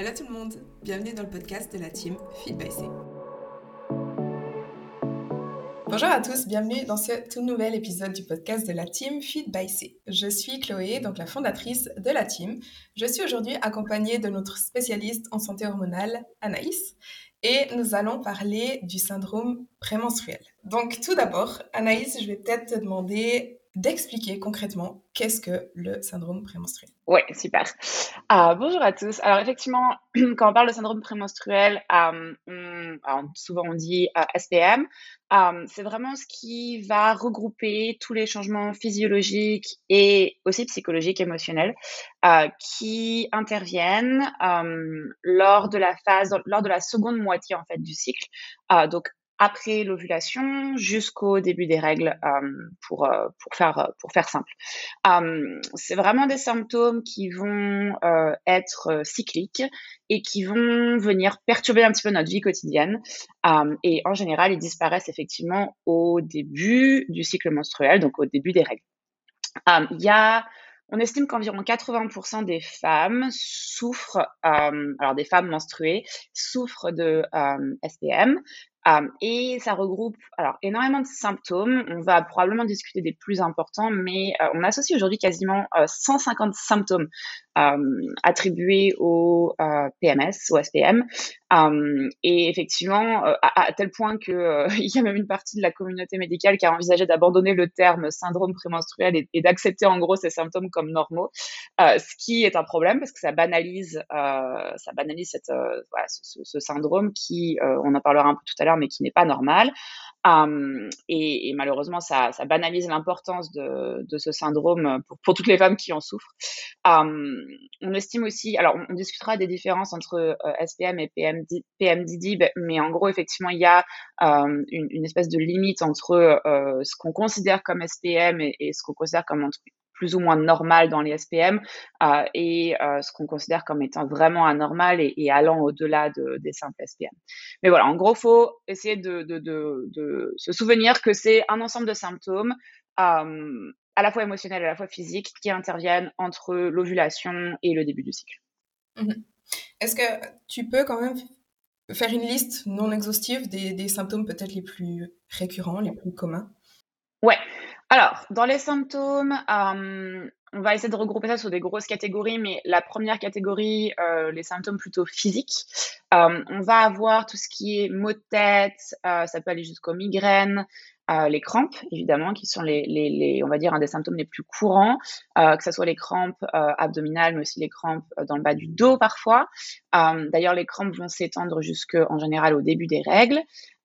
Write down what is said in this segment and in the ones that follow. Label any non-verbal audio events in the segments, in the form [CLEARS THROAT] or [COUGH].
Hello tout le monde, bienvenue dans le podcast de la team Feed by C. Bonjour à tous, bienvenue dans ce tout nouvel épisode du podcast de la team Feed by C. Je suis Chloé, donc la fondatrice de la team. Je suis aujourd'hui accompagnée de notre spécialiste en santé hormonale, Anaïs, et nous allons parler du syndrome prémenstruel. Donc tout d'abord, Anaïs, je vais peut-être te demander d'expliquer concrètement qu'est-ce que le syndrome prémenstruel. Oui, super. Euh, bonjour à tous. Alors effectivement, [CLEARS THROAT] quand on parle de syndrome prémenstruel, euh, souvent on dit euh, SPM. c'est vraiment ce qui va regrouper tous les changements physiologiques et aussi psychologiques, émotionnels, qui interviennent lors de la phase, lors de la seconde moitié en fait du cycle. donc après l'ovulation jusqu'au début des règles euh, pour, euh, pour, faire, pour faire simple. Euh, c'est vraiment des symptômes qui vont être cycliques et qui vont venir perturber un petit peu notre vie quotidienne. et en général, ils disparaissent effectivement au début du cycle menstruel, donc au début des règles. Il y a on estime qu'environ 80% des femmes souffrent, alors des femmes menstruées, souffrent de SPM et ça regroupe alors énormément de symptômes. On va probablement discuter des plus importants, mais euh, on associe aujourd'hui quasiment 150 euh, symptômes attribués au euh, PMS, au SPM. et effectivement, à, tel point que [LAUGHS] il y a même une partie de la communauté médicale qui a envisagé d'abandonner le terme syndrome prémenstruel et, d'accepter en gros ces symptômes comme normaux, ce qui est un problème parce que ça banalise, ça banalise cette, ce, ce, syndrome qui, on en parlera un peu tout à l'heure mais qui n'est pas normal. et, malheureusement, ça, banalise l'importance de, ce syndrome pour, toutes les femmes qui en souffrent. on estime aussi, alors on, discutera des différences entre euh, SPM et PMD, PMDD, mais en gros, effectivement, il y a une, espèce de limite entre euh, ce qu'on considère comme SPM et, ce qu'on considère comme plus ou moins normal dans les SPM euh, et euh, ce qu'on considère comme étant vraiment anormal et, allant au-delà des simples SPM. Mais voilà, en gros, faut essayer de, se souvenir que c'est un ensemble de symptômes euh, à la fois émotionnels à la fois physiques qui interviennent entre l'ovulation et le début du cycle. Mmh Est-ce que tu peux quand même faire une liste non exhaustive des, symptômes peut-être les plus récurrents, les plus communs? Alors, dans les symptômes, euh, on va essayer de regrouper ça sur des grosses catégories, mais la première catégorie, euh, les symptômes plutôt physiques. Euh, on va avoir tout ce qui est maux de tête, ça peut aller jusqu'aux migraines, les crampes, évidemment, qui sont les, les, on va dire, un des symptômes les plus courants, que ce soit les crampes abdominales, mais aussi les crampes dans le bas du dos parfois. D'ailleurs, les crampes vont s'étendre jusque, en général, au début des règles.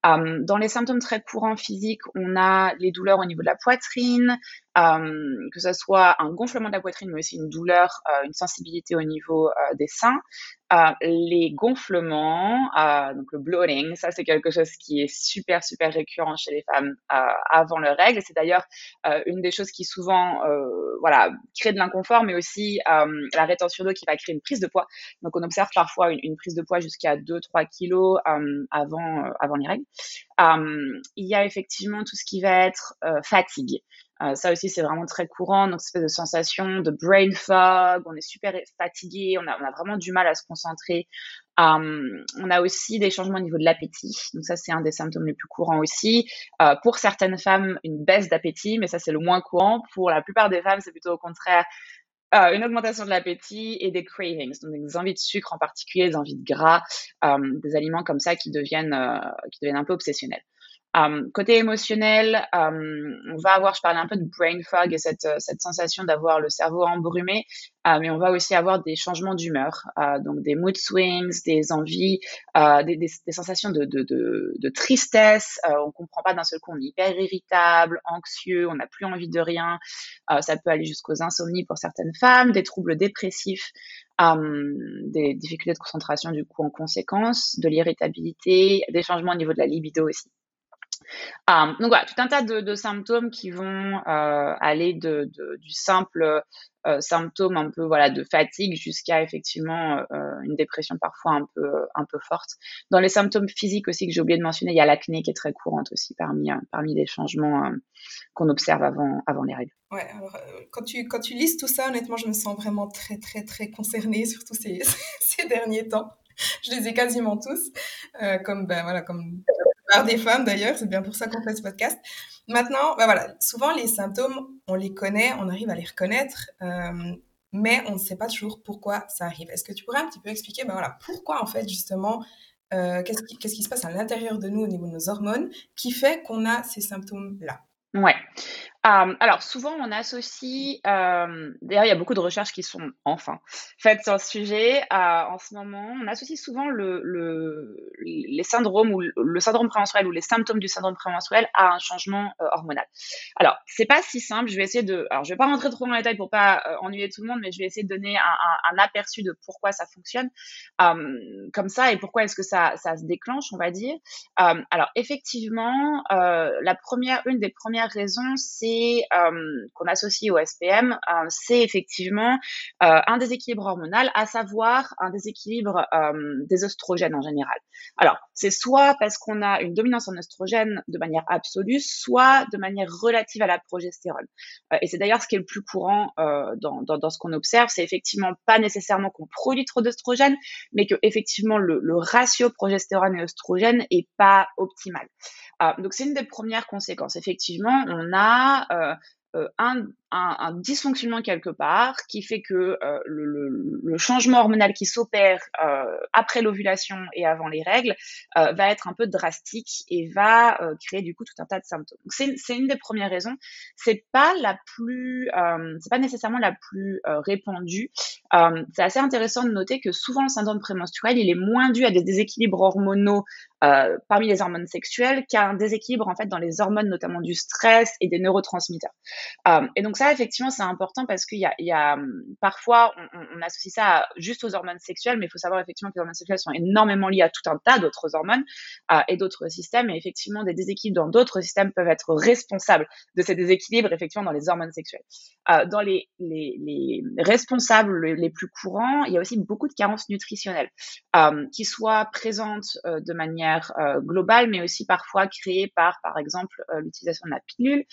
Euh, dans les symptômes très courants physiques, on a les douleurs au niveau de la poitrine, euh, que ce soit un gonflement de la poitrine, mais aussi une douleur, euh, une sensibilité au niveau des seins. les gonflements, donc le bloating, ça c'est quelque chose qui est super super récurrent chez les femmes avant leur règle. C'est d'ailleurs une des choses qui souvent, voilà, crée de l'inconfort, mais aussi la rétention d'eau qui va créer une prise de poids. Donc on observe parfois une, une prise de poids jusqu'à 2-3 kilos avant avant les règles. il y a effectivement tout ce qui va être fatigue. Euh, ça aussi, c'est vraiment très courant. Donc, cette espèce de sensation de brain fog, on est super fatigué, on a, vraiment du mal à se concentrer. Euh, on a aussi des changements au niveau de l'appétit. Donc, ça, c'est un des symptômes les plus courants aussi. Euh, pour certaines femmes, une baisse d'appétit, mais ça, c'est le moins courant. Pour la plupart des femmes, c'est plutôt au contraire euh, une augmentation de l'appétit et des cravings, donc des envies de sucre en particulier, des envies de gras, euh, des aliments comme ça qui deviennent un peu obsessionnels. Um, côté émotionnel, um, on va avoir, je parlais un peu de brain fog et cette, cette sensation d'avoir le cerveau embrumé, mais on va aussi avoir des changements d'humeur, donc des mood swings, des envies, des, des, des, sensations de, de, de, tristesse. on comprend pas d'un seul coup, on est hyper irritable, anxieux, on n'a plus envie de rien. ça peut aller jusqu'aux insomnies pour certaines femmes, des troubles dépressifs. Des difficultés de concentration du coup en conséquence, de l'irritabilité, des changements au niveau de la libido aussi. Euh, donc voilà, tout un tas de, symptômes qui vont euh, aller de, du simple euh, symptôme un peu voilà de fatigue jusqu'à effectivement une dépression parfois un peu un peu forte. Dans les symptômes physiques aussi que j'ai oublié de mentionner, il y a l'acné qui est très courante aussi parmi parmi les changements qu'on observe avant avant les règles. Ouais, alors quand tu quand tu lises tout ça, honnêtement, je me sens vraiment très très très concernée, [LAUGHS] surtout ces [LAUGHS] ces derniers temps. Je les ai quasiment tous, euh, comme ben voilà, comme des femmes d'ailleurs. C'est bien pour ça qu'on fait ce podcast. Maintenant, ben voilà, souvent les symptômes, on les connaît, on arrive à les reconnaître, euh, mais on ne sait pas toujours pourquoi ça arrive. Est-ce que tu pourrais un petit peu expliquer, ben voilà, pourquoi en fait justement euh, qu'est-ce qui, qui, se passe à l'intérieur de nous au niveau de nos hormones qui fait qu'on a ces symptômes-là? Ouais. Euh, alors souvent on associe, euh, d'ailleurs il y a beaucoup de recherches qui sont enfin faites sur ce sujet euh, en ce moment, on associe souvent le, le, les syndromes ou le syndrome prémenstruel ou les symptômes du syndrome prémenstruel à un changement hormonal. Alors c'est pas si simple, je vais essayer de, alors je vais pas rentrer trop dans les détails pour pas ennuyer tout le monde, mais je vais essayer de donner un, aperçu de pourquoi ça fonctionne comme ça et pourquoi est-ce que ça, ça se déclenche, on va dire. alors effectivement, la première, une des premières raisons c'est euh, qu'on associe au SPM, euh, c'est effectivement euh, un déséquilibre hormonal, à savoir un déséquilibre des oestrogènes en général. Alors, c'est soit parce qu'on a une dominance en oestrogène de manière absolue, soit de manière relative à la progestérone. et c'est d'ailleurs ce qui est le plus courant dans, ce qu'on observe, c'est effectivement pas nécessairement qu'on produit trop d'oestrogène, mais que effectivement le, le ratio progestérone et oestrogène est pas optimal. Donc c'est une des premières conséquences. Effectivement, on a euh, euh, un, dysfonctionnement quelque part qui fait que euh, le, changement hormonal qui s'opère après l'ovulation et avant les règles va être un peu drastique et va créer du coup tout un tas de symptômes. C'est une des premières raisons. C'est pas la plus, c'est pas nécessairement la plus répandue. c'est assez intéressant de noter que souvent le syndrome prémenstruel il est moins dû à des déséquilibres hormonaux parmi les hormones sexuelles qu'à un déséquilibre en fait dans les hormones notamment du stress et des neurotransmetteurs. et donc ça effectivement, c'est important parce qu'il y a, a hum, parfois, on, associe ça juste aux hormones sexuelles, mais il faut savoir effectivement que les hormones sexuelles sont énormément liées à tout un tas d'autres hormones euh, et d'autres systèmes. Et effectivement, des déséquilibres dans d'autres systèmes peuvent être responsables de ces déséquilibres, effectivement, dans les hormones sexuelles. Euh, dans les, les, les, responsables les plus courants, il y a aussi beaucoup de carences nutritionnelles euh, qui soient présentes euh, de manière euh, globale, mais aussi parfois créées par, par exemple, euh, l'utilisation de la pilule.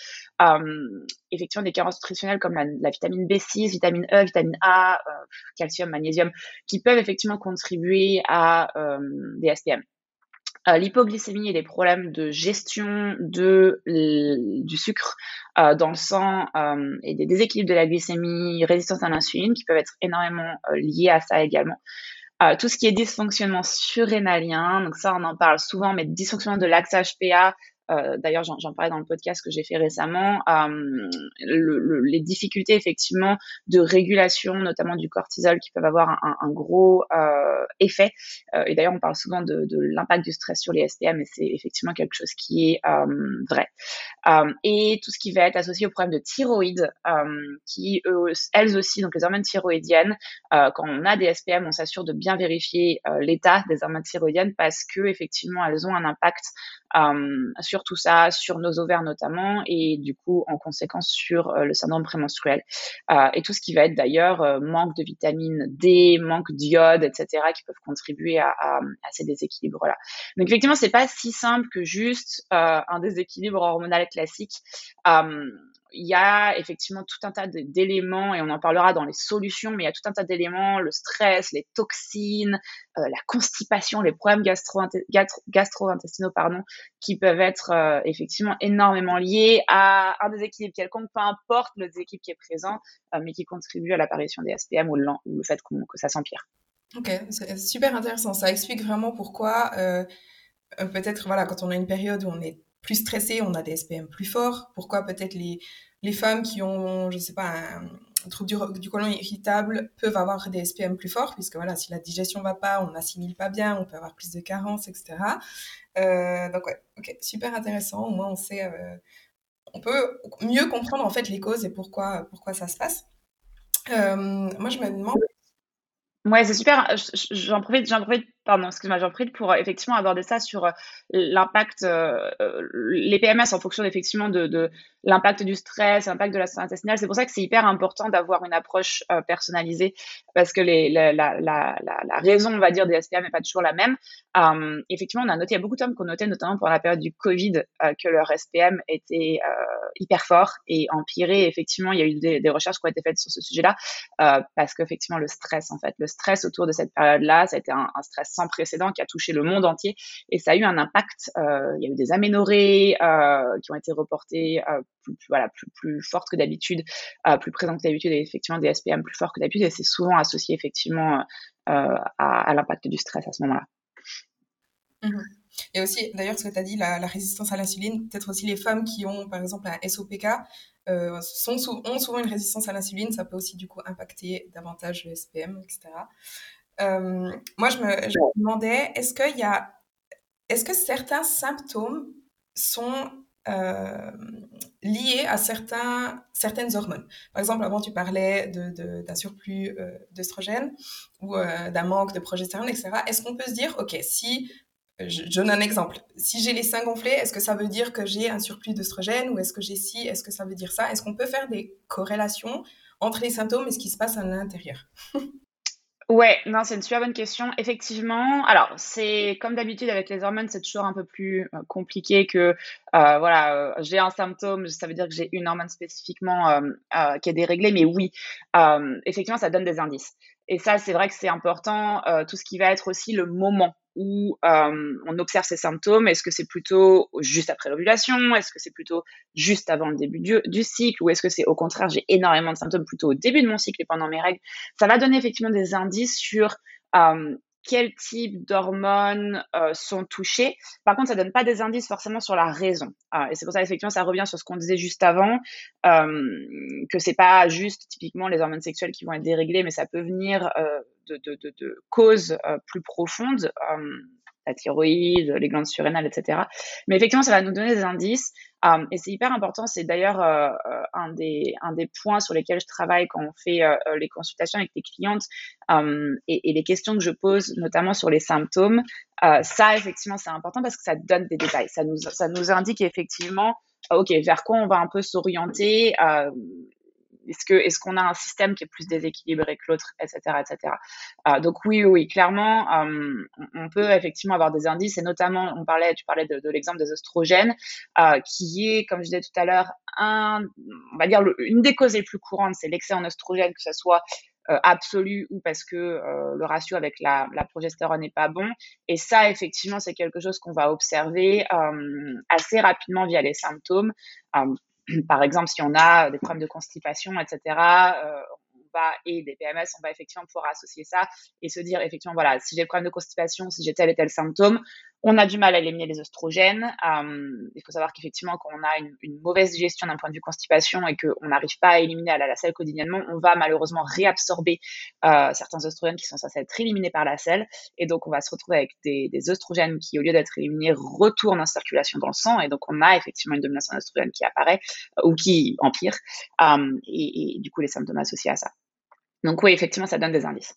effectivement, des carences nutritionnelles comme la, vitamine B6, vitamine E, vitamine A, euh, calcium, magnésium, qui peuvent effectivement contribuer à euh, des SPM. Euh, l'hypoglycémie et les problèmes de gestion du sucre euh, dans le sang euh, et des déséquilibres de la glycémie, résistance à l'insuline qui peuvent être énormément liés à ça également. Tout ce qui est dysfonctionnement surrénalien, donc ça on en parle souvent, mais dysfonctionnement de l'axe HPA, euh, d'ailleurs, j'en parlais dans le podcast que j'ai fait récemment. Euh, le, le, les difficultés effectivement de régulation, notamment du cortisol, qui peuvent avoir un, gros euh, effet. Et d'ailleurs, on parle souvent de, l'impact du stress sur les SPM, et c'est effectivement quelque chose qui est vrai. et tout ce qui va être associé au problème de thyroïde, qui elles aussi, donc les hormones thyroïdiennes, quand on a des SPM, on s'assure de bien vérifier l'état des hormones thyroïdiennes parce que effectivement, elles ont un impact sur tout ça, sur nos ovaires notamment, et du coup, en conséquence, sur euh, le syndrome prémenstruel. Euh, et tout ce qui va être d'ailleurs euh, manque de vitamine D, manque d'iode, etc., qui peuvent contribuer à ces déséquilibres-là. Donc effectivement, c'est pas si simple que juste un déséquilibre hormonal classique il y a effectivement tout un tas d'éléments, et on en parlera dans les solutions, mais il y a tout un tas d'éléments, le stress, les toxines, euh, la constipation, les problèmes gastro-intestinaux, pardon, qui peuvent être euh, effectivement énormément liés à un déséquilibre quelconque, peu importe le déséquilibre qui est présent, euh, mais qui contribue à l'apparition des SPM ou le, fait que ça s'empire. Ok, c'est super intéressant. Ça explique vraiment pourquoi peut-être voilà quand on a une période où on est plus stressé, on a des SPM plus forts. Pourquoi peut-être les, les femmes qui ont, je sais pas, un, trouble du, du côlon irritable peuvent avoir des SPM plus forts, puisque voilà, si la digestion va pas, on n'assimile pas bien, on peut avoir plus de carences, etc. Euh, donc ouais, ok, super intéressant. Au moins, on sait, euh, on peut mieux comprendre en fait les causes et pourquoi, pourquoi ça se passe. Euh, moi, je me demande Ouais, c'est super. J'en profite, j'en profite pardon, excuse-moi, j'en prie pour effectivement aborder ça sur l'impact, les PMS en fonction effectivement de, l'impact du stress, l'impact de la santé intestinale. C'est pour ça que c'est hyper important d'avoir une approche personnalisée parce que la, raison, on va dire, des SPM n'est pas toujours la même. effectivement, on a noté, il y a beaucoup d'hommes qui ont noté, notamment pendant la période du Covid, que leur SPM était hyper fort et empiré. Effectivement, il y a eu des, des recherches qui ont été faites sur ce sujet-là parce qu'effectivement, le stress, en fait, le stress autour de cette période-là, ça a été un, un, stress sans précédent qui a touché le monde entier et ça a eu un impact. Euh, il y a eu des aménorrhées euh, qui ont été reportées euh, plus, voilà, plus, plus fortes que d'habitude, plus présentes que d'habitude et effectivement des SPM plus forts que d'habitude et c'est souvent associé effectivement à, l'impact du stress à ce moment-là. Mmh. Et aussi, d'ailleurs, ce que tu as dit, la, résistance à l'insuline, peut-être aussi les femmes qui ont, par exemple, un SOPK, ont souvent une résistance à l'insuline, ça peut aussi du coup impacter davantage le SPM, etc. Euh, moi, je me, je me demandais, est-ce qu'il y a, est-ce que certains symptômes sont euh, liés à certains, certaines hormones? Par exemple, avant, tu parlais d'un de, surplus euh, d'œstrogène ou euh, d'un manque de progestérone, etc. Est-ce qu'on peut se dire, OK, si je, donne un exemple. Si j'ai les seins gonflés, est-ce que ça veut dire que j'ai un surplus d'œstrogène ou est-ce que j'ai ci, est-ce que ça veut dire ça? Est-ce qu'on peut faire des corrélations entre les symptômes et ce qui se passe à l'intérieur? [LAUGHS] Ouais, non, c'est une super bonne question. Effectivement, alors c'est comme d'habitude avec les hormones, c'est toujours un peu plus euh, compliqué que euh, voilà, euh, j'ai un symptôme, ça veut dire que j'ai une hormone spécifiquement qui est déréglée, mais oui, effectivement, ça donne des indices. Et ça, c'est vrai que c'est important, tout ce qui va être aussi le moment où on observe ces symptômes. Est-ce que c'est plutôt juste après l'ovulation? Est-ce que c'est plutôt juste avant le début du, cycle? Ou est-ce que c'est au contraire, j'ai énormément de symptômes plutôt au début de mon cycle et pendant mes règles? Ça va donner effectivement des indices sur quel type d'hormones euh, sont touchées. Par contre, ça donne pas des indices forcément sur la raison. Euh, et c'est pour ça, effectivement, ça revient sur ce qu'on disait juste avant, euh, que c'est pas juste typiquement les hormones sexuelles qui vont être déréglées, mais ça peut venir euh, de, causes euh, plus profondes la thyroïde, les glandes surrénales, etc. Mais effectivement, ça va nous donner des indices. Euh, et c'est hyper important. C'est d'ailleurs euh, euh, un, des, points sur lesquels je travaille quand on fait les consultations avec les clientes et, les questions que je pose, notamment sur les symptômes. ça, effectivement, c'est important parce que ça donne des détails. Ça nous indique effectivement, OK, vers quoi on va un peu s'orienter est-ce que est-ce qu'on a un système qui est plus déséquilibré que l'autre, etc., etc. Euh, donc oui, oui, clairement, euh, on peut effectivement avoir des indices et notamment, on parlait, tu parlais de, l'exemple des oestrogènes, euh, qui est, comme je disais tout à l'heure, on va dire une des causes les plus courantes, c'est l'excès en oestrogène, que ce soit euh, absolu ou parce que le ratio avec la, progestérone n'est pas bon. Et ça, effectivement, c'est quelque chose qu'on va observer assez rapidement via les symptômes. [CLEARS THROAT] par exemple, si on a des problèmes de constipation, etc., euh, on va, et des PMS, on va effectivement pouvoir associer ça et se dire, effectivement, voilà, si j'ai problème de constipation, si j'ai tel et tel symptôme, on a du mal à éliminer les oestrogènes. Euh, il faut savoir qu'effectivement, quand on a une, une mauvaise digestion d'un point de vue constipation et qu'on n'arrive pas à éliminer à la, la selle quotidiennement, on va malheureusement réabsorber euh, certains oestrogènes qui sont censés être éliminés par la selle. Et donc, on va se retrouver avec des, des oestrogènes qui, au lieu d'être éliminés, retournent en circulation dans le sang. Et donc, on a effectivement une domination d'oestrogène qui apparaît euh, ou qui empire. Euh, et, et, du coup, les symptômes associés à ça. Donc, oui, effectivement, ça donne des indices.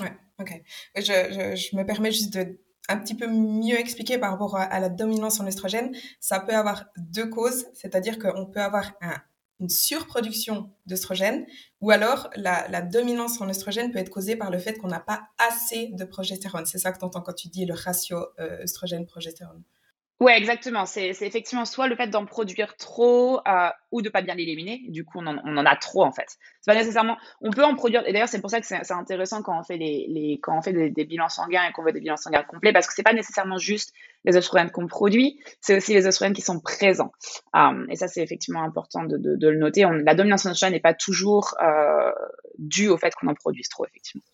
Ouais, ok. Je, je, je me permets juste de un petit peu mieux expliquer par rapport à, la dominance en estrogène, ça peut avoir deux causes, c'est-à-dire qu'on peut avoir un, une surproduction d'œstrogène ou alors la, dominance en estrogène peut être causée par le fait qu'on n'a pas assez de progestérone. C'est ça que tu entends quand tu dis le ratio euh, œstrogène-progestérone. Ouais, exactement. C'est effectivement soit le fait d'en produire trop euh, ou de pas bien l'éliminer. Du coup, on en, a trop en fait. C'est pas nécessairement. On peut en produire. Et d'ailleurs, c'est pour ça que c'est intéressant quand on fait des, bilans sanguins et qu'on veut des bilans sanguins complets, parce que c'est pas nécessairement juste les oestrogènes qu'on produit, c'est aussi les oestrogènes qui sont présents. Um, et ça, c'est effectivement important de, le noter. La dominance en n'est pas toujours euh, due au fait qu'on en produise trop, effectivement.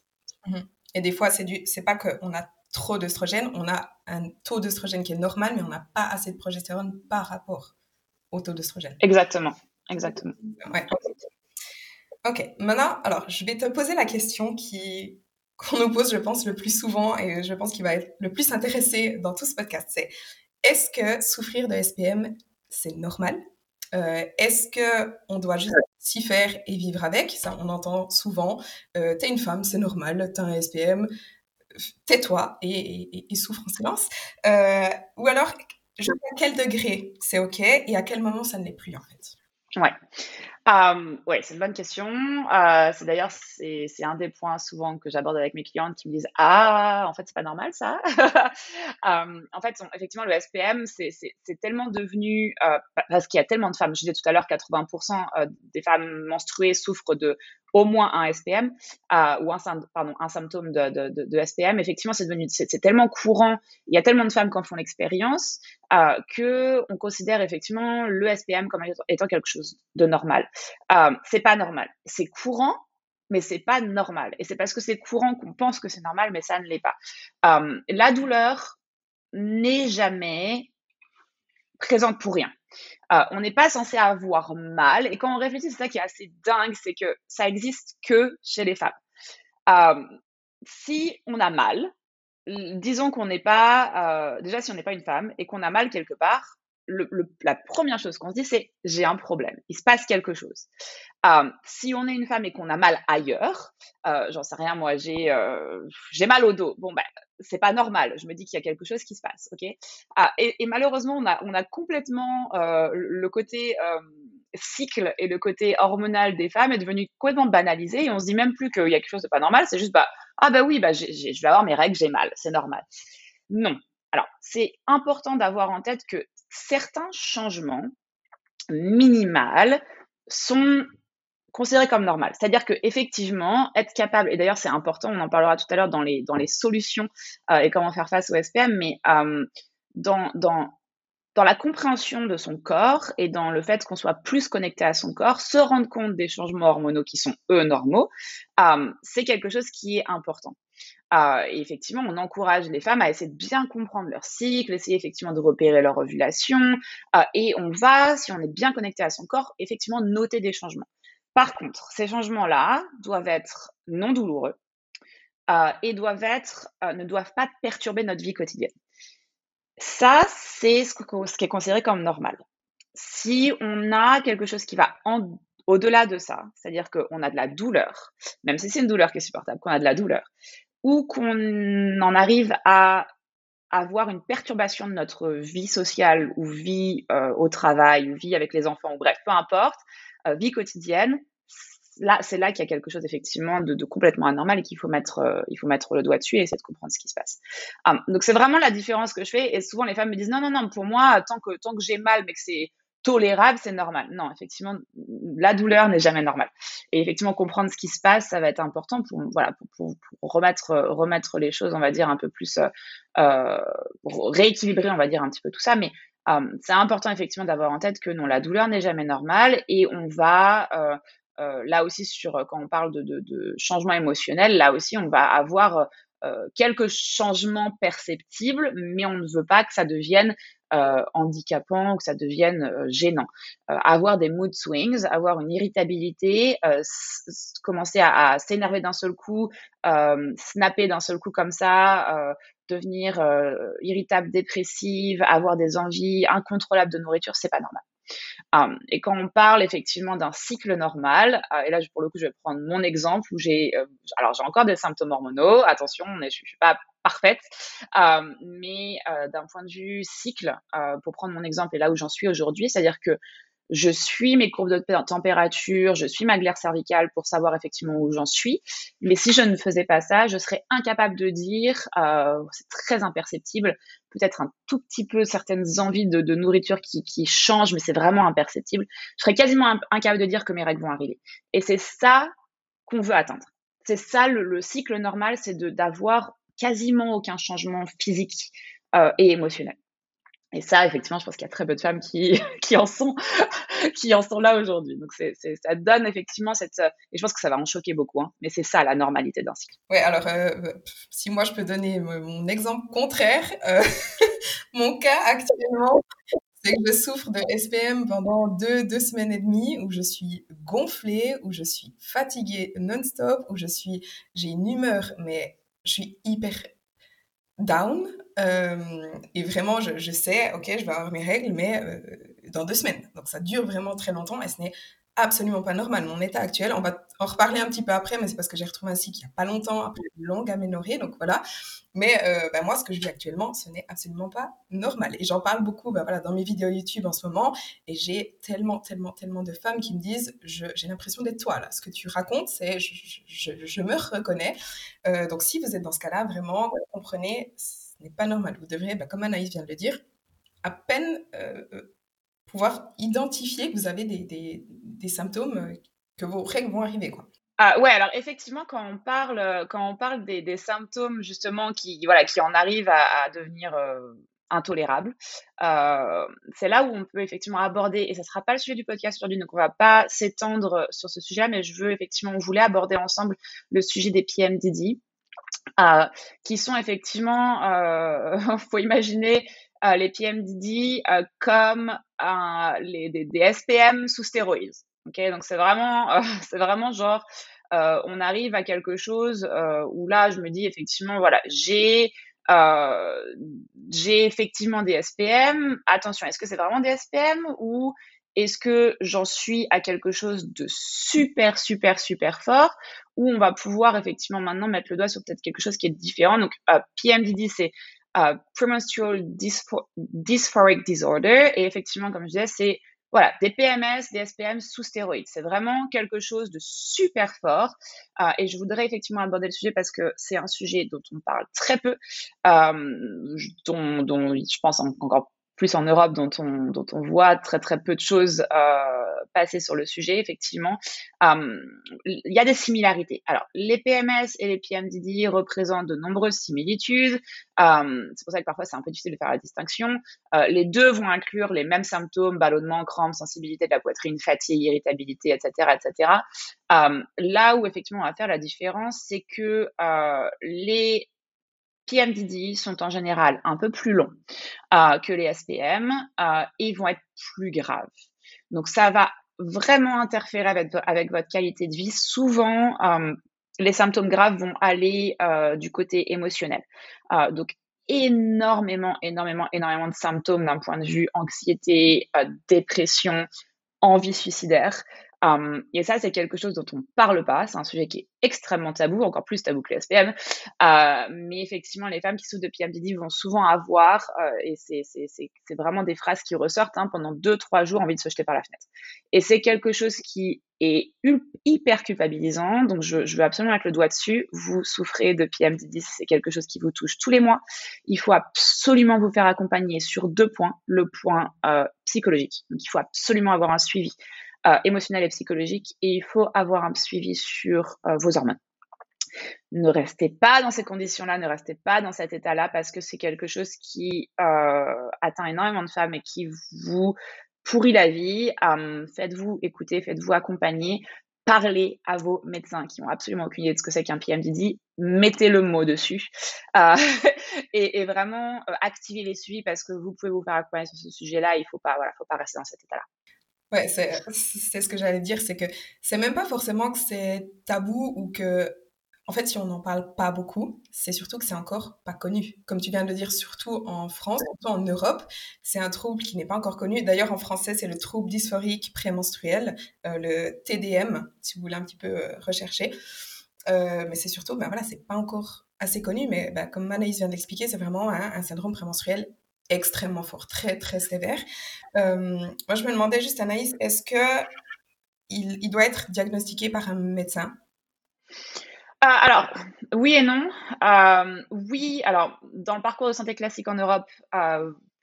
Mmh. Et des fois, c'est du, c'est pas qu'on a trop d'œstrogène, on a un taux d'œstrogène qui est normal, mais on n'a pas assez de progestérone par rapport au taux d'œstrogène. Exactement, exactement. Ouais. Ok, maintenant, alors, je vais te poser la question qui qu'on nous pose, je pense, le plus souvent et je pense qu'il va être le plus intéressé dans tout ce podcast, c'est est-ce que souffrir de SPM, c'est normal? Euh, Est-ce que on doit juste s'y faire et vivre avec? Ça, on entend souvent. Euh, t'es une femme, c'est normal. T'as un SPM, tais-toi et, souffre en silence. Euh, ou alors, à quel degré c'est OK et à quel moment ça ne l'est plus, en fait. Ouais. Oui, c'est une bonne question. Euh, c'est d'ailleurs c'est, un des points souvent que j'aborde avec mes clientes qui me disent ah en fait c'est pas normal ça. [LAUGHS] en fait effectivement le SPM c'est, tellement devenu euh, parce qu'il y a tellement de femmes. Je disais tout à l'heure 80% euh, des femmes menstruées souffrent de au moins un SPM ou un, symptôme de, SPM. Effectivement, c'est devenu c'est, tellement courant. Il y a tellement de femmes qui en font l'expérience euh, que on considère effectivement le SPM comme étant quelque chose de normal. Euh, c'est pas normal. C'est courant, mais c'est pas normal. Et c'est parce que c'est courant qu'on pense que c'est normal, mais ça ne l'est pas. Euh, la douleur n'est jamais présente pour rien. Euh, on n'est pas censé avoir mal. Et quand on réfléchit, c'est ça qui est assez dingue, c'est que ça existe que chez les femmes. Si on a mal, disons qu'on n'est pas, déjà si on n'est pas une femme et qu'on a mal quelque part, la première chose qu'on se dit, c'est j'ai un problème, il se passe quelque chose. Euh, si on est une femme et qu'on a mal ailleurs, euh, j'en sais rien, moi j'ai euh, j'ai mal au dos. Bon ben c'est pas normal. Je me dis qu'il y a quelque chose qui se passe, ok? Ah, et, malheureusement on a on a complètement le côté cycle et le côté hormonal des femmes est devenu complètement banalisé et on se dit même plus qu'il y a quelque chose de pas normal. C'est juste bah ah bah oui bah je vais avoir mes règles, j'ai mal, c'est normal. Non. Alors c'est important d'avoir en tête que certains changements minimales sont considérés comme normal. C'est-à-dire que effectivement, être capable, et d'ailleurs c'est important, on en parlera tout à l'heure dans les, dans les solutions euh, et comment faire face au SPM, mais euh, dans, dans, dans la compréhension de son corps et dans le fait qu'on soit plus connecté à son corps, se rendre compte des changements hormonaux qui sont eux normaux, euh, c'est quelque chose qui est important. Euh, et effectivement, on encourage les femmes à essayer de bien comprendre leur cycle, essayer effectivement de repérer leur ovulation, euh, et on va, si on est bien connecté à son corps, effectivement noter des changements. Par contre, ces changements-là doivent être non douloureux euh, et doivent être, ne doivent pas perturber notre vie quotidienne. Ça, c'est ce, ce, qui est considéré comme normal. Si on a quelque chose qui va au-delà de ça, c'est-à-dire qu'on a de la douleur, même si c'est une douleur qui est supportable, qu'on a de la douleur, ou qu'on en arrive à avoir une perturbation de notre vie sociale ou vie euh, au travail ou vie avec les enfants ou bref, peu importe, euh, vie quotidienne, là, c'est là qu'il y a quelque chose effectivement de, complètement anormal et qu'il faut mettre, euh, il faut mettre le doigt dessus et essayer de comprendre ce qui se passe. Um, donc c'est vraiment la différence que je fais. Et souvent les femmes me disent non non non, pour moi tant que tant que j'ai mal mais que c'est tolérable, c'est normal. Non, effectivement, la douleur n'est jamais normale. Et effectivement, comprendre ce qui se passe, ça va être important pour, voilà, pour, remettre, remettre les choses, on va dire, un peu plus, euh, euh rééquilibrer, on va dire, un petit peu tout ça. Mais euh, c'est important, effectivement, d'avoir en tête que non, la douleur n'est jamais normale et on va, là aussi, sur, quand on parle de, de, changement émotionnel, là aussi, on va avoir quelques changements perceptibles, mais on ne veut pas que ça devienne euh, handicapant ou que ça devienne euh, gênant. Euh, avoir des mood swings, avoir une irritabilité, euh, commencer à, à s'énerver d'un seul coup, snapper d'un seul coup comme ça, devenir irritable, dépressive, avoir des envies incontrôlables de nourriture, c'est pas normal. Um, et quand on parle effectivement d'un cycle normal, euh, et là pour le coup je vais prendre mon exemple où j'ai, euh, alors j'ai encore des symptômes hormonaux, attention, je ne suis pas parfaite, euh, mais d'un point de vue cycle, pour prendre mon exemple et là où j'en suis aujourd'hui, c'est-à-dire que je suis mes courbes de température, je suis ma glaire cervicale pour savoir effectivement où j'en suis. Mais si je ne faisais pas ça, je serais incapable de dire, euh, c'est très imperceptible, peut-être un tout petit peu certaines envies de, nourriture qui, changent, mais c'est vraiment imperceptible. Je serais quasiment incapable de dire que mes règles vont arriver. Et c'est ça qu'on veut atteindre. C'est ça le, le, cycle normal, c'est d'avoir quasiment aucun changement physique euh, et émotionnel. Et ça, effectivement, je pense qu'il y a très peu de femmes qui, [LAUGHS] qui, en, sont, [LAUGHS] qui en sont là aujourd'hui. Donc, ça donne effectivement cette. Et je pense que ça va en choquer beaucoup, hein, mais c'est ça la normalité d'un cycle. Oui, alors, euh, si moi je peux donner mon exemple contraire, euh, [LAUGHS] mon cas actuellement, c'est que je souffre de SPM pendant deux, deux semaines et demie où je suis gonflée, où je suis fatiguée non-stop, où je suis. J'ai une humeur, mais je suis hyper down. Euh, et vraiment, je, sais, ok, je vais avoir mes règles, mais euh, dans deux semaines. Donc ça dure vraiment très longtemps et ce n'est absolument pas normal. Mon état actuel, on va en reparler un petit peu après, mais c'est parce que j'ai retrouvé un cycle il n'y a pas longtemps, après une longue aménorrhée, donc voilà. Mais euh, bah, moi, ce que je vis actuellement, ce n'est absolument pas normal. Et j'en parle beaucoup bah, voilà, dans mes vidéos YouTube en ce moment, et j'ai tellement, tellement, tellement de femmes qui me disent, j'ai l'impression d'être toi, là. Ce que tu racontes, c'est, je, je, me reconnais. Euh, donc si vous êtes dans ce cas-là, vraiment, comprenez, ce n'est pas normal. Vous devrez, bah, comme Anaïs vient de le dire, à peine euh pouvoir identifier que vous avez des, des, symptômes, euh, que vos règles vont arriver. Quoi. Ah, ouais, alors effectivement, quand on parle, euh, quand on parle des, symptômes justement qui, voilà, qui en arrivent à, devenir euh, intolérables, c'est là où on peut effectivement aborder, et ça ne sera pas le sujet du podcast aujourd'hui, donc on ne va pas s'étendre sur ce sujet, mais je veux effectivement, on voulait aborder ensemble le sujet des PMDD, qui sont effectivement, il [LAUGHS] faut imaginer les PMDD euh, des, SPM sous stéroïdes. Donc c'est vraiment, [LAUGHS] euh, c'est vraiment genre, on arrive à quelque chose où là, je me dis effectivement, voilà, j'ai j'ai effectivement des SPM. Attention, est-ce que c'est vraiment des SPM ou est-ce que j'en suis à quelque chose de super, super, super fort où on va pouvoir effectivement maintenant mettre le doigt sur peut-être quelque chose qui est différent? Donc, PMDD, c'est uh, premenstrual dysphoric disorder. Et effectivement, comme je disais, c'est voilà, des PMS, des SPM sous stéroïdes. C'est vraiment quelque chose de super fort. Uh, et je voudrais effectivement aborder le sujet parce que c'est un sujet dont on parle très peu, um, dont, dont, je pense encore plus en Europe, dont on, dont on voit très très peu de choses euh, passer sur le sujet, effectivement, euh, il y a des similarités. Alors, les PMS et les PMDD représentent de nombreuses similitudes. Euh, c'est pour ça que parfois c'est un peu difficile de faire la distinction. Euh, les deux vont inclure les mêmes symptômes, ballonnement, crampes, sensibilité de la poitrine, fatigue, irritabilité, etc., etc. Euh, là où effectivement on va faire la différence, c'est que euh, les PMDD sont en général un peu plus longs euh, que les SPM euh, et vont être plus graves. Donc ça va vraiment interférer avec, votre qualité de vie. Souvent, euh, les symptômes graves vont aller du côté émotionnel. Donc énormément, énormément, énormément de symptômes d'un point de vue anxiété, dépression, envie suicidaire. Um, et ça, c'est quelque chose dont on parle pas. C'est un sujet qui est extrêmement tabou, encore plus tabou que les SPM. Euh, mais effectivement, les femmes qui souffrent de PMDD vont souvent avoir, euh, et c'est vraiment des phrases qui ressortent, hein, pendant deux, trois jours, envie de se jeter par la fenêtre. Et c'est quelque chose qui est hyper culpabilisant. Donc, je, je veux absolument mettre le doigt dessus. Vous souffrez de PMDD, c'est quelque chose qui vous touche tous les mois. Il faut absolument vous faire accompagner sur deux points. Le point euh, psychologique. Donc, il faut absolument avoir un suivi euh, émotionnel et psychologique et il faut avoir un suivi sur euh, vos hormones. Ne restez pas dans ces conditions-là, ne restez pas dans cet état-là parce que c'est quelque chose qui euh, atteint énormément de femmes et qui vous pourrit la vie. Euh, faites-vous écouter, faites-vous accompagner, parlez à vos médecins qui ont absolument aucune idée de ce que c'est qu'un PMDD, mettez le mot dessus euh, [LAUGHS] et, et, vraiment euh, activez les suivis parce que vous pouvez vous faire accompagner sur ce sujet-là. Il faut pas, voilà, faut pas rester dans cet état-là. Ouais, c'est, ce que j'allais dire, c'est que c'est même pas forcément que c'est tabou ou que, en fait, si on n'en parle pas beaucoup, c'est surtout que c'est encore pas connu. Comme tu viens de le dire, surtout en France, surtout en Europe, c'est un trouble qui n'est pas encore connu. D'ailleurs, en français, c'est le trouble dysphorique prémenstruel, euh, le TDM, si vous voulez un petit peu euh, rechercher. Euh, mais c'est surtout, ben voilà, c'est pas encore assez connu, mais ben, comme Anaïs vient d'expliquer, c'est vraiment un syndrome prémenstruel extrêmement fort, très très sévère. Euh, moi, je me demandais juste, Anaïs, est-ce que il, doit être diagnostiqué par un médecin? Euh, alors, oui et non. Euh, oui, alors, dans le parcours de santé classique en Europe,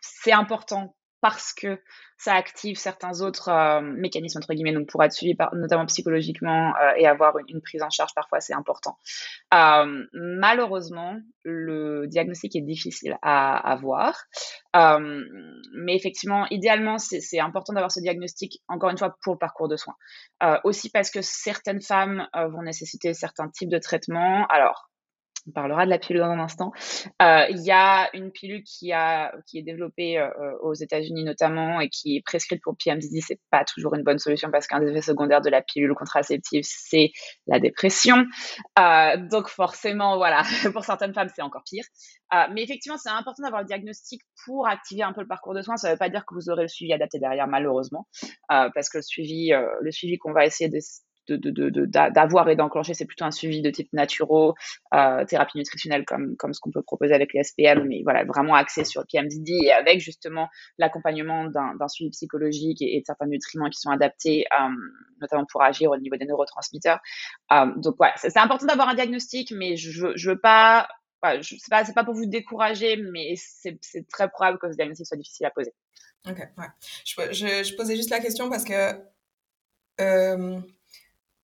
c'est important parce que ça active certains autres euh, mécanismes entre guillemets donc pour être suivi notamment psychologiquement euh, et avoir une, prise en charge parfois c'est important. Euh, malheureusement le diagnostic est difficile à avoir mais effectivement idéalement c'est important d'avoir ce diagnostic encore une fois pour le parcours de soins. Aussi parce que certaines femmes vont nécessiter certains types de traitements. Alors on parlera de la pilule dans un instant. Euh, il y a une pilule qui, a, qui est développée euh, aux États-Unis notamment et qui est prescrite pour PMDD. C'est pas toujours une bonne solution parce qu'un des effets secondaires de la pilule contraceptive, c'est la dépression. Euh, donc forcément, voilà, [LAUGHS] pour certaines femmes, c'est encore pire. mais effectivement, c'est important d'avoir le diagnostic pour activer un peu le parcours de soins. Ça ne veut pas dire que vous aurez le suivi adapté derrière, malheureusement, parce que le suivi, le suivi qu'on va essayer de d'avoir et d'enclencher, c'est plutôt un suivi de type naturaux, euh, thérapie nutritionnelle comme, comme ce qu'on peut proposer avec les SPM, mais voilà, vraiment axé sur le PMDD et avec justement l'accompagnement d'un suivi psychologique et, de certains nutriments qui sont adaptés, euh, notamment pour agir au niveau des neurotransmetteurs. Euh, donc voilà, c'est important d'avoir un diagnostic, mais je, je veux pas, je, c'est pas, pas pour vous décourager, mais c'est très probable que ce diagnostic soit difficile à poser. Ok, ouais. Je, posais juste la question parce que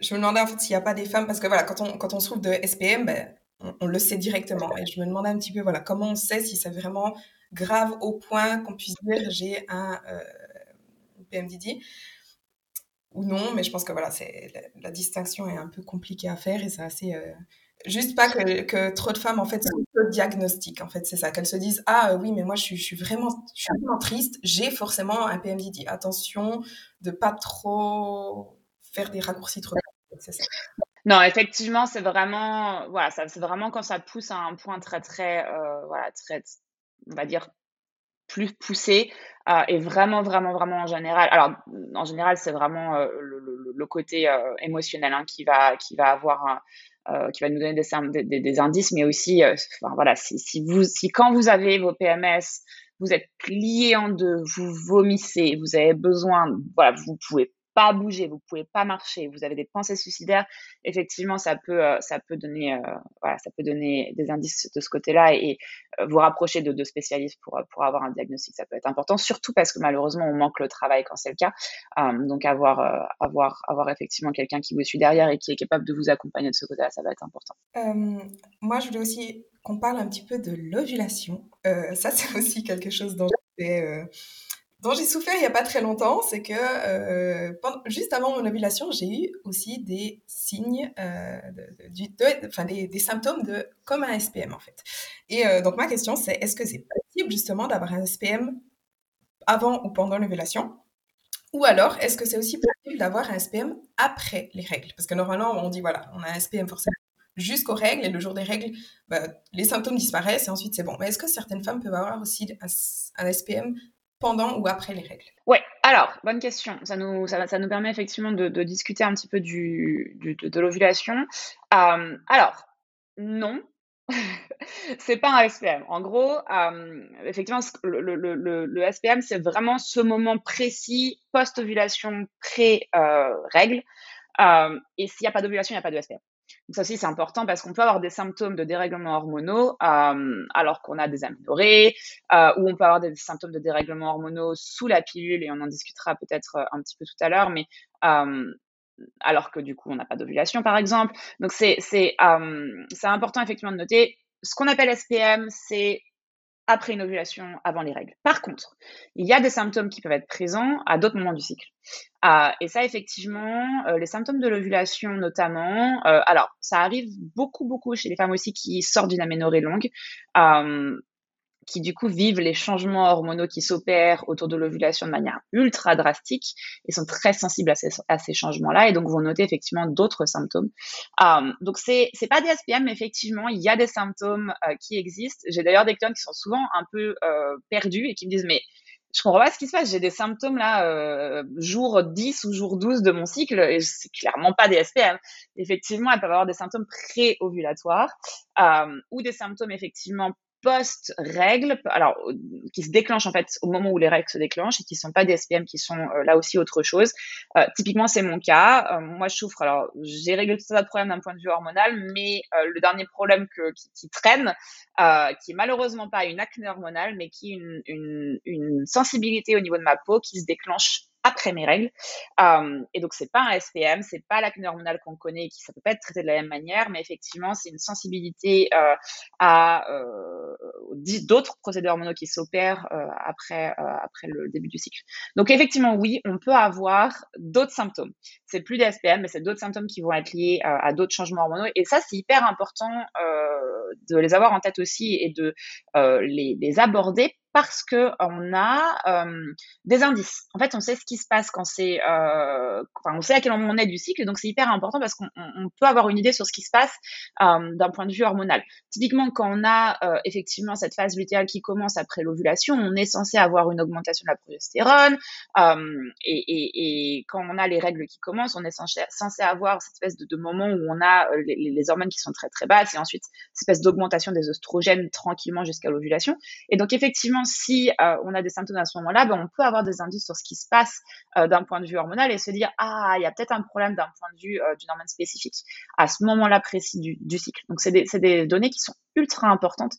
je me demandais en fait s'il n'y a pas des femmes, parce que voilà, quand on, quand on souffre de SPM, ben, on, le sait directement. Et je me demandais un petit peu, voilà, comment on sait si c'est vraiment grave au point qu'on puisse dire j'ai un euh, PMDD ou non, mais je pense que voilà, c'est la, distinction est un peu compliquée à faire et c'est assez. Euh, juste pas que, que, trop de femmes en fait se diagnostic en fait c'est ça qu'elles se disent ah oui mais moi je suis, je suis vraiment je suis vraiment triste j'ai forcément un PMDD attention de pas trop faire des raccourcis trop non, effectivement, c'est vraiment, voilà, c'est vraiment quand ça pousse à un point très, très, euh, voilà, on va dire, plus poussé euh, et vraiment, vraiment, vraiment en général. Alors, en général, c'est vraiment euh, le, côté émotionnel hein, qui va, qui va avoir qui va nous donner des, des, indices, mais aussi, voilà, si, si, vous, si quand vous avez vos PMS, vous êtes plié en deux, vous vomissez, vous avez besoin, voilà, vous pouvez pas bouger, vous pouvez pas marcher, vous avez des pensées suicidaires, effectivement, ça peut, euh, ça peut donner, euh, voilà, ça peut donner des indices de ce côté-là et, euh, vous rapprocher de deux spécialistes pour, pour avoir un diagnostic, ça peut être important, surtout parce que malheureusement, on manque le travail quand c'est le cas. donc, avoir, avoir, avoir effectivement quelqu'un qui vous suit derrière et qui est capable de vous accompagner de ce côté-là, ça va être important. moi, je voulais aussi qu'on parle un petit peu de l'ovulation. ça, [LAUGHS] c'est aussi quelque chose dont j'ai dont j'ai souffert il n'y a pas très longtemps, c'est que euh, juste avant mon ovulation, j'ai eu aussi des signes, euh, enfin des, symptômes de comme un SPM en fait. Et euh, donc ma question c'est est-ce que c'est possible justement d'avoir un SPM avant ou pendant l'ovulation? Ou alors, est-ce que c'est aussi possible d'avoir un SPM après les règles? Parce que normalement, on dit, voilà, on a un SPM forcément jusqu'aux règles, et le jour des règles, bah, les symptômes disparaissent, et ensuite c'est bon. Mais est-ce que certaines femmes peuvent avoir aussi un SPM pendant ou après les règles Oui, alors, bonne question. Ça nous, ça, ça nous permet effectivement de, discuter un petit peu du, de, l'ovulation. Euh, alors, non. [LAUGHS] c'est pas un SPM. En gros, euh, effectivement, le, le, le, SPM, c'est vraiment ce moment précis post-ovulation, pré-règle. Euh, et s'il n'y a pas d'ovulation, il n'y a pas de SPM. Donc ça aussi, c'est important parce qu'on peut avoir des symptômes de dérèglement hormonaux euh, alors qu'on a des améliorés, euh, ou on peut avoir des symptômes de dérèglement hormonaux sous la pilule, et on en discutera peut-être euh, un petit peu tout à l'heure, mais alors que du coup, on n'a pas d'ovulation, par exemple. Donc c'est important effectivement de noter. Ce qu'on appelle SPM, c'est après une ovulation, avant les règles. Par contre, il y a des symptômes qui peuvent être présents à d'autres moments du cycle. Euh, et ça, effectivement, euh, les symptômes de l'ovulation notamment, euh, alors ça arrive beaucoup, beaucoup chez les femmes aussi qui sortent d'une aménorrhée longue qui du coup vivent les changements hormonaux qui s'opèrent autour de l'ovulation de manière ultra drastique et sont très sensibles à ces, changements-là et donc vont noter effectivement d'autres symptômes. Um, donc c'est c'est pas des SPM, mais effectivement il y a des symptômes euh, qui existent. J'ai d'ailleurs des clients qui sont souvent un peu euh, perdus et qui me disent mais je comprends pas ce qui se passe. J'ai des symptômes là, euh, jour 10 ou jour 12 de mon cycle, et c'est clairement pas des SPM. Effectivement, elles peuvent avoir des symptômes pré-ovulatoires euh, ou des symptômes effectivement post-règles, alors qui se déclenchent en fait au moment où les règles se déclenchent et qui sont pas des SPM, qui sont euh, là aussi autre chose. Euh, typiquement, c'est mon cas. Euh, moi, je souffre. Alors, j'ai réglé tout ça de problèmes d'un point de vue hormonal, mais le dernier problème que, qui, qui traîne, qui est malheureusement pas une acné hormonale, mais qui est une, une, une sensibilité au niveau de ma peau qui se déclenche après mes règles. Euh, et donc, c'est pas un SPM, c'est pas l'acné hormonal qu'on connaît, qui ça peut pas être traité de la même manière, mais effectivement, c'est une sensibilité euh, à euh, d'autres procédés hormonaux qui s'opèrent euh, après euh, après le début du cycle. Donc, effectivement, oui, on peut avoir d'autres symptômes. C'est plus des SPM, mais c'est d'autres symptômes qui vont être liés à d'autres changements hormonaux. Et ça, c'est hyper important de les avoir en tête aussi et de les, les aborder parce que on a euh, des indices. En fait, on sait ce qui se passe quand c'est, euh, enfin, on sait à quel moment on est du cycle, donc c'est hyper important parce qu'on peut avoir une idée sur ce qui se passe euh, d'un point de vue hormonal. Typiquement, quand on a effectivement cette phase lutéale qui commence après l'ovulation, on est censé avoir une augmentation de la progestérone, et, quand on a les règles qui commencent, on est censé, avoir cette espèce de, moment où on a les, les, hormones qui sont très très basses, et ensuite cette espèce d'augmentation des oestrogènes tranquillement jusqu'à l'ovulation. Et donc effectivement si euh, on a des symptômes à ce moment-là, ben, on peut avoir des indices sur ce qui se passe euh, d'un point de vue hormonal et se dire ah il y a peut-être un problème d'un point de vue euh, d'une hormone spécifique à ce moment-là précis du, cycle. Donc c'est des, des, données qui sont ultra importantes.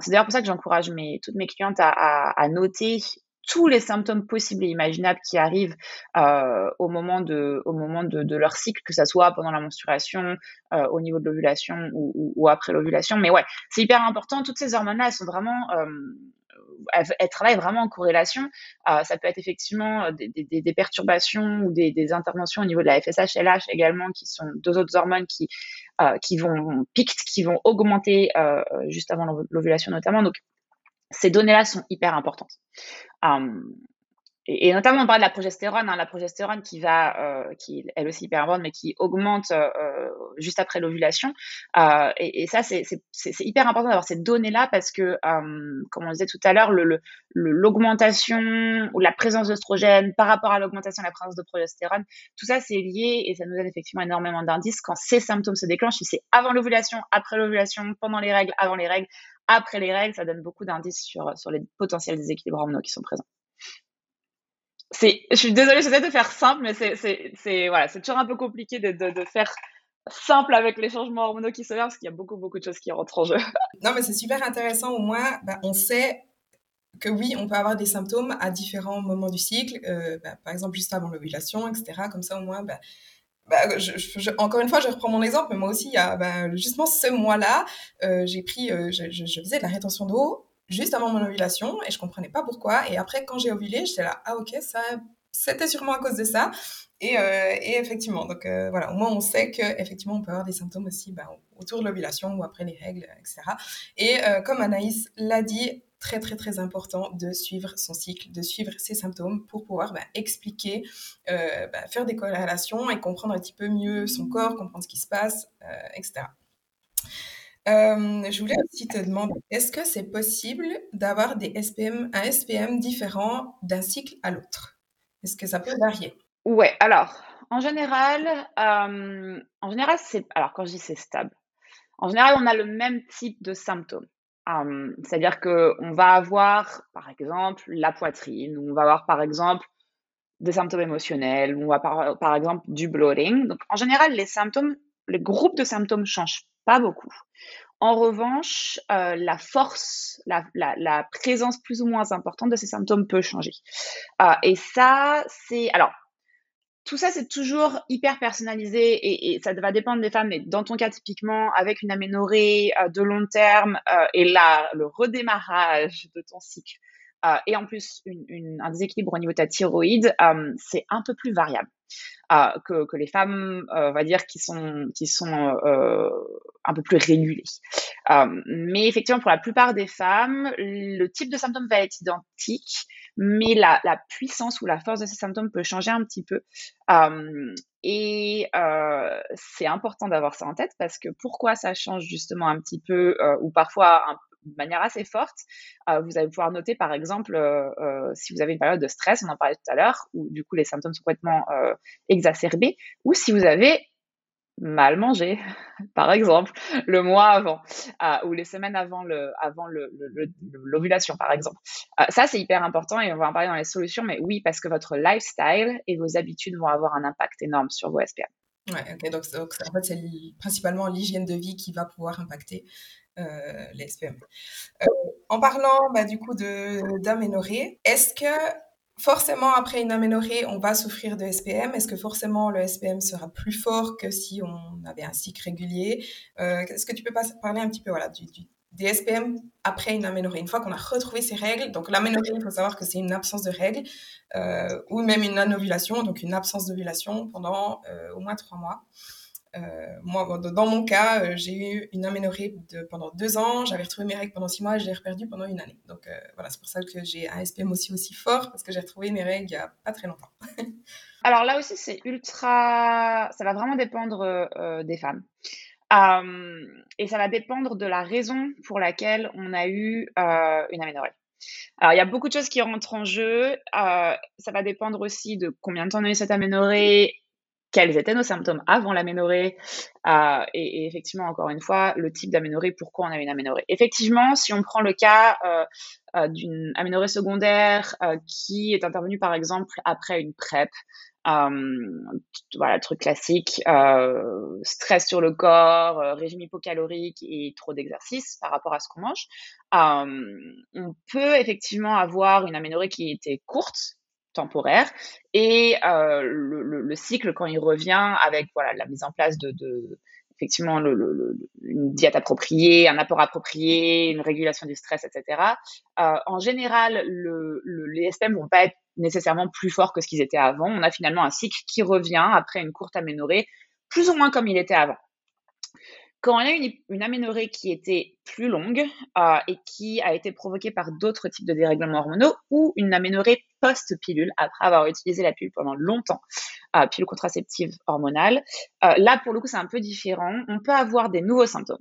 c'est d'ailleurs pour ça que j'encourage mes, toutes mes clientes à, noter tous les symptômes possibles et imaginables qui arrivent au moment, de, au moment de, leur cycle, que ça soit pendant la menstruation, au niveau de l'ovulation ou, après l'ovulation. Mais ouais, c'est hyper important. Toutes ces hormones-là, elles sont vraiment elles, elles, travaillent vraiment en corrélation. Euh, ça peut être effectivement euh, des, perturbations ou des, interventions au niveau de la FSH-LH également, qui sont deux autres hormones qui, euh, qui vont piquer, qui vont augmenter juste avant l'ovulation notamment. Donc, ces données-là sont hyper importantes. Um, et, notamment on parle de la progestérone, hein, la progestérone qui va, euh, qui elle aussi hyper mais qui augmente euh, juste après l'ovulation. Euh, et, ça, c'est hyper important d'avoir ces données-là parce que, euh, comme on disait tout à l'heure, l'augmentation le, ou la présence d'oestrogène par rapport à l'augmentation de la présence de progestérone, tout ça c'est lié et ça nous donne effectivement énormément d'indices quand ces symptômes se déclenchent. Si c'est avant l'ovulation, après l'ovulation, pendant les règles, avant les règles, après les règles, ça donne beaucoup d'indices sur, sur les potentiels déséquilibres hormonaux qui sont présents je suis désolée, j'essaie de faire simple, mais c'est, voilà, toujours un peu compliqué de, de, de faire simple avec les changements hormonaux qui se parce qu'il y a beaucoup, beaucoup de choses qui rentrent en jeu. [LAUGHS] Non, mais c'est super intéressant. Au moins, bah, on sait que oui, on peut avoir des symptômes à différents moments du cycle, euh, bah, par exemple juste avant l'ovulation, etc. Comme ça, au moins, bah, bah, encore une fois, je reprends mon exemple, mais moi aussi, il y a justement ce mois-là, euh, j'ai pris, euh, je, je, faisais de la rétention d'eau juste avant mon ovulation et je comprenais pas pourquoi. Et après, quand j'ai ovulé, j'étais là, ah ok, ça, c'était sûrement à cause de ça. Et, euh, et effectivement, donc euh, voilà, au moins on sait que effectivement on peut avoir des symptômes aussi bah, autour de l'ovulation ou après les règles, etc. Et euh, comme Anaïs l'a dit, très très très important de suivre son cycle, de suivre ses symptômes pour pouvoir bah, expliquer, bah, faire des corrélations et comprendre un petit peu mieux son corps, comprendre ce qui se passe, etc. Euh, je voulais aussi te demander, est-ce que c'est possible d'avoir des SPM, un SPM différent d'un cycle à l'autre? Est-ce que ça peut varier? Ouais, alors, en général, euh, en général, alors quand je dis c'est stable, en général, on a le même type de symptômes. Um, c'est-à-dire qu'on va avoir, par exemple, la poitrine, on va avoir, par exemple, des symptômes émotionnels, on va par, par exemple du bloating. Donc, en général, les symptômes, les groupes de symptômes changent pas beaucoup. En revanche, euh, la force, la, présence plus ou moins importante de ces symptômes peut changer. Euh, et ça, c'est... Alors, tout ça, c'est toujours hyper personnalisé et, ça va dépendre des femmes. Mais dans ton cas, typiquement, avec une aménorrhée euh, de long terme et là, le redémarrage de ton cycle, et en plus un déséquilibre au niveau de ta thyroïde, c'est un peu plus variable euh, que, les femmes, on va dire, qui sont, qui sont un peu plus régulées. mais effectivement, pour la plupart des femmes, le type de symptômes va être identique, mais la, la puissance ou la force de ces symptômes peut changer un petit peu. et c'est important d'avoir ça en tête parce que pourquoi ça change justement un petit peu ou parfois un de manière assez forte. Euh, vous allez pouvoir noter, par exemple, euh, euh, si vous avez une période de stress, on en parlait tout à l'heure, où du coup les symptômes sont complètement exacerbés, ou si vous avez mal mangé, [LAUGHS] par exemple, le mois avant, ou les semaines avant l'ovulation, par exemple. Ça, c'est hyper important et on va en parler dans les solutions, mais oui, parce que votre lifestyle et vos habitudes vont avoir un impact énorme sur vos SPM. Ouais, donc, en fait, c'est principalement l'hygiène de vie qui va pouvoir impacter euh, les SPM. Euh, en parlant bah, du coup d'aménorrhée, est-ce que forcément après une aménorrhée, on va souffrir de SPM Est-ce que forcément le SPM sera plus fort que si on avait un cycle régulier? Euh, Est-ce que tu peux parler un petit peu voilà, du, des SPM après une aménorrhée, une fois qu'on a retrouvé ces règles. Donc l'aménorrhée, il faut savoir que c'est une absence de règles euh, ou même une anovulation, donc une absence d'ovulation pendant euh, au moins trois mois. moi, dans mon cas, j'ai eu une aménorrhée de, pendant deux ans, j'avais retrouvé mes règles pendant six mois et je les ai reperdues pendant une année. Donc voilà, c'est pour ça que j'ai un SPM aussi aussi fort, parce que j'ai retrouvé mes règles il n'y a pas très longtemps. [LAUGHS] Alors là aussi, c'est ultra. Ça va vraiment dépendre des femmes. Euh, et ça va dépendre de la raison pour laquelle on a eu euh, une aménorrhée. Alors, il y a beaucoup de choses qui rentrent en jeu. Euh, ça va dépendre aussi de combien de temps on a eu cette aménorrhée, quels étaient nos symptômes avant l'aménorrhée, euh, et, effectivement, encore une fois, le type d'aménorrhée, pourquoi on a eu une aménorrhée. Effectivement, si on prend le cas d'une aménorrhée secondaire qui est intervenue, par exemple, après une PrEP, euh, voilà, truc classique, euh, stress sur le corps, euh, régime hypocalorique et trop d'exercice par rapport à ce qu'on mange. on peut effectivement avoir une aménorrhée qui était courte, temporaire, et le, le, cycle quand il revient avec voilà la mise en place de, effectivement une diète appropriée, un apport approprié, une régulation du stress, etc. En général, le, les SPM vont pas être nécessairement plus forts que ce qu'ils étaient avant. On a finalement un cycle qui revient après une courte aménorrhée, plus ou moins comme il était avant. Quand on a une, une aménorrhée qui était plus longue euh, et qui a été provoquée par d'autres types de dérèglements hormonaux ou une aménorrhée post-pilule après avoir utilisé la pilule pendant longtemps, euh, pilule contraceptive hormonale, euh, là pour le coup c'est un peu différent. On peut avoir des nouveaux symptômes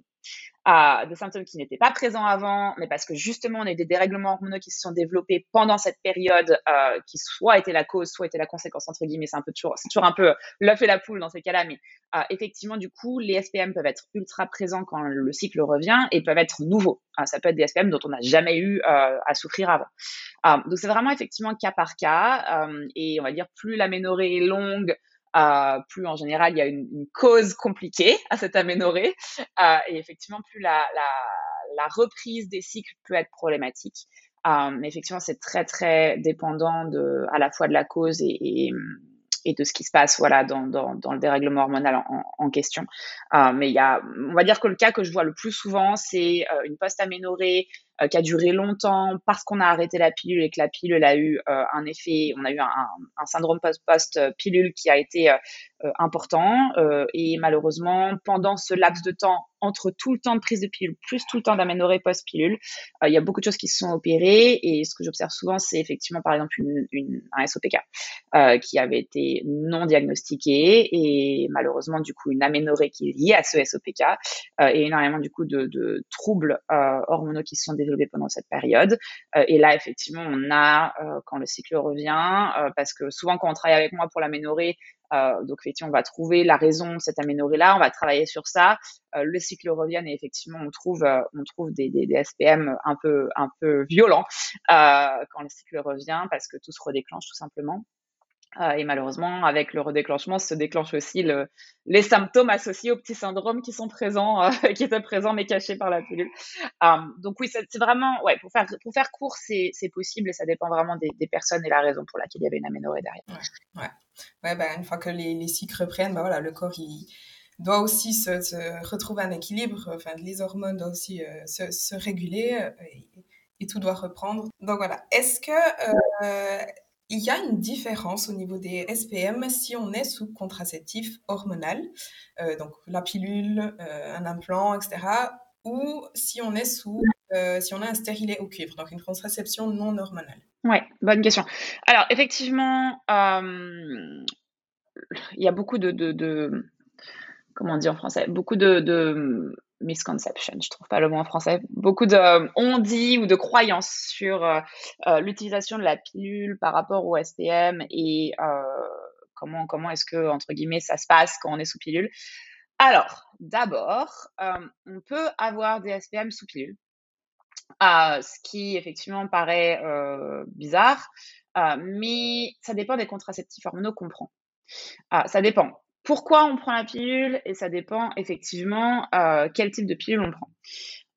à des symptômes qui n'étaient pas présents avant, mais parce que justement on a eu des dérèglements hormonaux qui se sont développés pendant cette période, euh, qui soit étaient la cause, soit étaient la conséquence entre guillemets. C'est un peu toujours, c'est toujours un peu l'œuf et la poule dans ces cas-là, mais euh, effectivement du coup les SPM peuvent être ultra présents quand le cycle revient et peuvent être nouveaux. Euh, ça peut être des SPM dont on n'a jamais eu euh, à souffrir avant. Euh, donc c'est vraiment effectivement cas par cas et on va dire plus l'aménorrhée est longue euh, plus en général il y a une, cause compliquée à cette aménorrhée euh, et effectivement plus la, reprise des cycles peut être problématique. Euh, effectivement c'est très très dépendant à la fois de la cause et, de ce qui se passe voilà dans, le dérèglement hormonal en, en question. Euh, mais il y a, on va dire que le cas que je vois le plus souvent, c'est euh, une post-aménorrhée euh, qui a duré longtemps parce qu'on a arrêté la pilule et que la pilule a eu euh, un effet, on a eu un, syndrome post-pilule qui a été euh, important et malheureusement pendant ce laps de temps entre tout le temps de prise de pilule plus tout le temps d'aménorrhée post-pilule, il y a beaucoup de choses qui se sont opérées et ce que j'observe souvent c'est effectivement par exemple une, une, un SOPK qui avait été non diagnostiqué et malheureusement du coup une aménorrhée qui est liée à ce SOPK et énormément du coup de, de troubles hormonaux qui se sont développés pendant cette période. Euh, et là, effectivement, on a, euh, quand le cycle revient, euh, parce que souvent quand on travaille avec moi pour l'aménorrhée, donc effectivement, on va trouver la raison de cette aménorrhée-là, on va travailler sur ça. le cycle revient et effectivement, on trouve, on trouve des, des, des, SPM un peu, un peu violents quand le cycle revient parce que tout se redéclenche tout simplement. Euh, et malheureusement, avec le redéclenchement, se déclenchent aussi le, les symptômes associés aux petits syndromes qui sont présents, euh, [LAUGHS] qui étaient présents mais cachés par la pilule. Euh, donc oui, c'est vraiment, ouais, pour faire, pour faire court, c'est possible et ça dépend vraiment des, personnes et la raison pour laquelle il y avait une aménorrhée derrière. Ouais, ouais. ouais bah, une fois que les, les cycles reprennent, bah, voilà, le corps il doit aussi se, retrouver un équilibre, enfin les hormones doivent aussi se, se, réguler et, et, tout doit reprendre. Donc voilà, est-ce que il y a une différence au niveau des SPM si on est sous contraceptif hormonal, euh, donc la pilule, euh, un implant, etc., ou si on est sous, euh, si on a un stérilet au cuivre, donc une contraception non hormonale. Ouais, bonne question. Alors effectivement, il y a beaucoup de, comment on en français, beaucoup de misconception, je trouve pas le mot en français, beaucoup de euh, on dit ou de croyances sur euh, euh, l'utilisation de la pilule par rapport au SPM et comment comment est-ce que entre guillemets ça se passe quand on est sous pilule. Alors, d'abord, on peut avoir des SPM sous pilule, ce qui effectivement paraît bizarre, mais ça dépend des contraceptifs hormonaux qu'on prend. ça dépend pourquoi on prend la pilule et ça dépend effectivement euh, quel type de pilule on prend.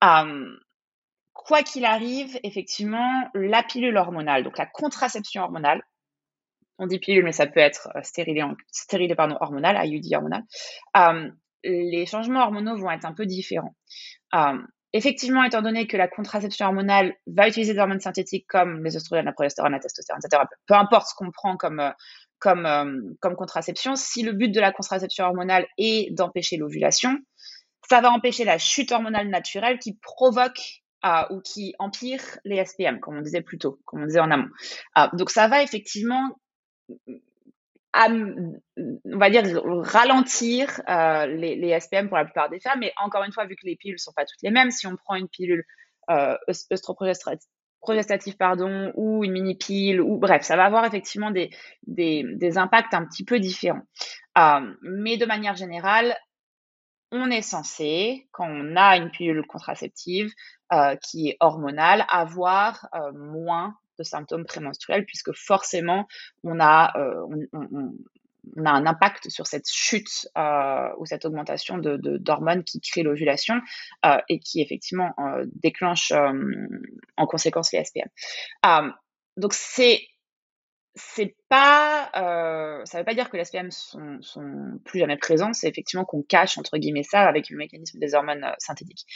Euh, quoi qu'il arrive, effectivement, la pilule hormonale, donc la contraception hormonale, on dit pilule, mais ça peut être euh, stérilé, stérilé pardon, hormonal, IUD hormonal, euh, les changements hormonaux vont être un peu différents. Euh, effectivement, étant donné que la contraception hormonale va utiliser des hormones synthétiques comme les oestrogènes, la progestérone, la testostérone, etc., peu importe ce qu'on prend comme, comme, comme contraception, si le but de la contraception hormonale est d'empêcher l'ovulation, ça va empêcher la chute hormonale naturelle qui provoque ou qui empire les SPM, comme on disait plus tôt, comme on disait en amont. donc ça va effectivement on va dire, ralentir euh, les, les, SPM pour la plupart des femmes. Mais encore une fois, vu que les pilules ne sont pas toutes les mêmes, si on prend une pilule euh, progestative pardon, ou une mini-pile, ou bref, ça va avoir effectivement des, impacts un petit peu différents. Euh, mais de manière générale, on est censé, quand on a une pilule contraceptive euh, qui est hormonale, avoir euh, moins de symptômes prémenstruels, puisque forcément, on a, a un impact sur cette chute euh, ou cette augmentation de, d'hormones qui crée l'ovulation euh, et qui effectivement déclenche en conséquence les SPM. donc c'est c'est pas, euh, ça veut pas dire que les SPM sont, sont plus jamais présents, c'est effectivement qu'on cache entre guillemets ça avec le mécanisme des hormones euh, synthétiques.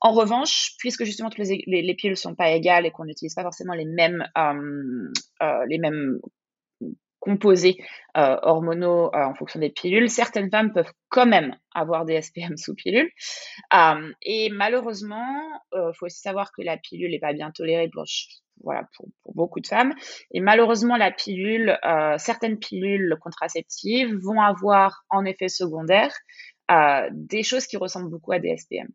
En revanche, puisque justement les, les, les pilules sont pas égales et qu'on n'utilise pas forcément les mêmes, euh, euh les mêmes composés euh, hormonaux euh, en fonction des pilules, certaines femmes peuvent quand même avoir des SPM sous pilule. Euh, et malheureusement, il faut aussi savoir que la pilule n'est pas bien tolérée pour, voilà, pour, beaucoup de femmes. Et malheureusement, la pilule, certaines pilules contraceptives vont avoir en effet secondaire des choses qui ressemblent beaucoup à des SPM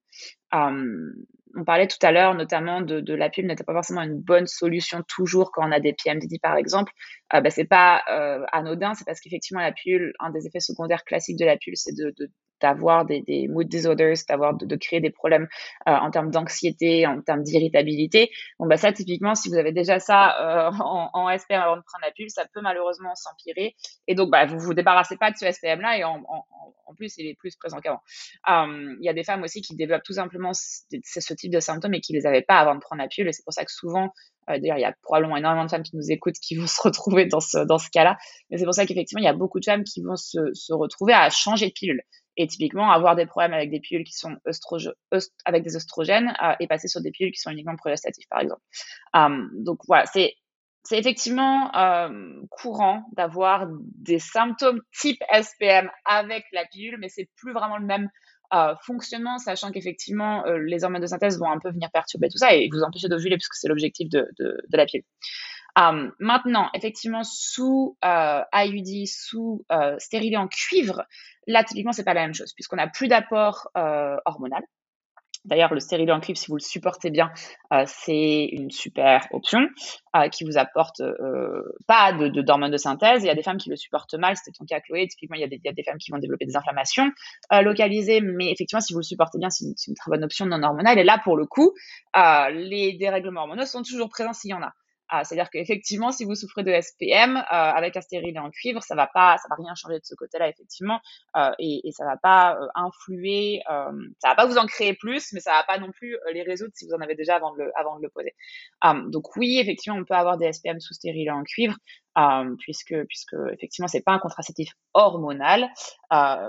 on parlait tout à l'heure notamment de, de la pilule n'était pas forcément une bonne solution toujours quand on a des PMDD par exemple. Euh, bah, c'est pas euh, anodin, c'est parce qu'effectivement la pilule, un des effets secondaires classiques de la pilule, c'est de d'avoir des, des mood disorders, d'avoir de, de, créer des problèmes euh, en termes d'anxiété, en termes d'irritabilité. Bon bah ça typiquement, si vous avez déjà ça euh, [LAUGHS] en, en, SPM avant de prendre la pilule, ça peut malheureusement s'empirer. Et donc bah vous vous débarrassez pas de ce SPM là et en, en, en plus il est plus présent qu'avant. Euh, il y a des femmes aussi qui développent tout simplement ce type de symptômes et qui les avaient pas avant de prendre la pilule. Et c'est pour ça que souvent euh, D'ailleurs, il y a probablement énormément de femmes qui nous écoutent qui vont [LAUGHS] se retrouver dans ce, dans ce cas-là. Mais c'est pour ça qu'effectivement, il y a beaucoup de femmes qui vont se, se retrouver à changer de pilule et typiquement avoir des problèmes avec des pilules qui sont avec des oestrogènes euh, et passer sur des pilules qui sont uniquement progestatives, par exemple. Um, donc voilà, c'est c'est effectivement euh, courant d'avoir des symptômes type SPM avec la pilule, mais c'est plus vraiment le même euh, fonctionnement, sachant qu'effectivement euh, les hormones de synthèse vont un peu venir perturber tout ça et vous empêcher d'ovuler puisque c'est l'objectif de, de, la pilule. Um, maintenant, effectivement, sous euh, IUD, sous euh, stérilé en cuivre, là, typiquement, c'est pas la même chose, puisqu'on n'a plus d'apport euh, hormonal. D'ailleurs, le stérilé en cuivre, si vous le supportez bien, euh, c'est une super option euh, qui vous apporte euh, pas de, d'hormones de, synthèse. Il y a des femmes qui le supportent mal, c'était ton cas, Chloé. Typiquement, il y, a des, femmes qui vont développer des inflammations euh, localisées, mais effectivement, si vous le supportez bien, c'est une, c'est une très bonne option non hormonale. Et là, pour le coup, euh, les dérèglements hormonaux sont toujours présents s'il y en a. Ah, c'est-à-dire qu'effectivement, si vous souffrez de SPM euh, avec un stérilet en cuivre, ça va pas, ça va rien changer de ce côté-là effectivement, euh, et, et ça va pas euh, influer, ça va pas vous en créer plus, mais ça va pas non plus les résoudre si vous en avez déjà avant de le, poser. Um, donc oui, effectivement, on peut avoir des SPM sous stérilet en cuivre, um, puisque puisque effectivement c'est pas un contraceptif hormonal,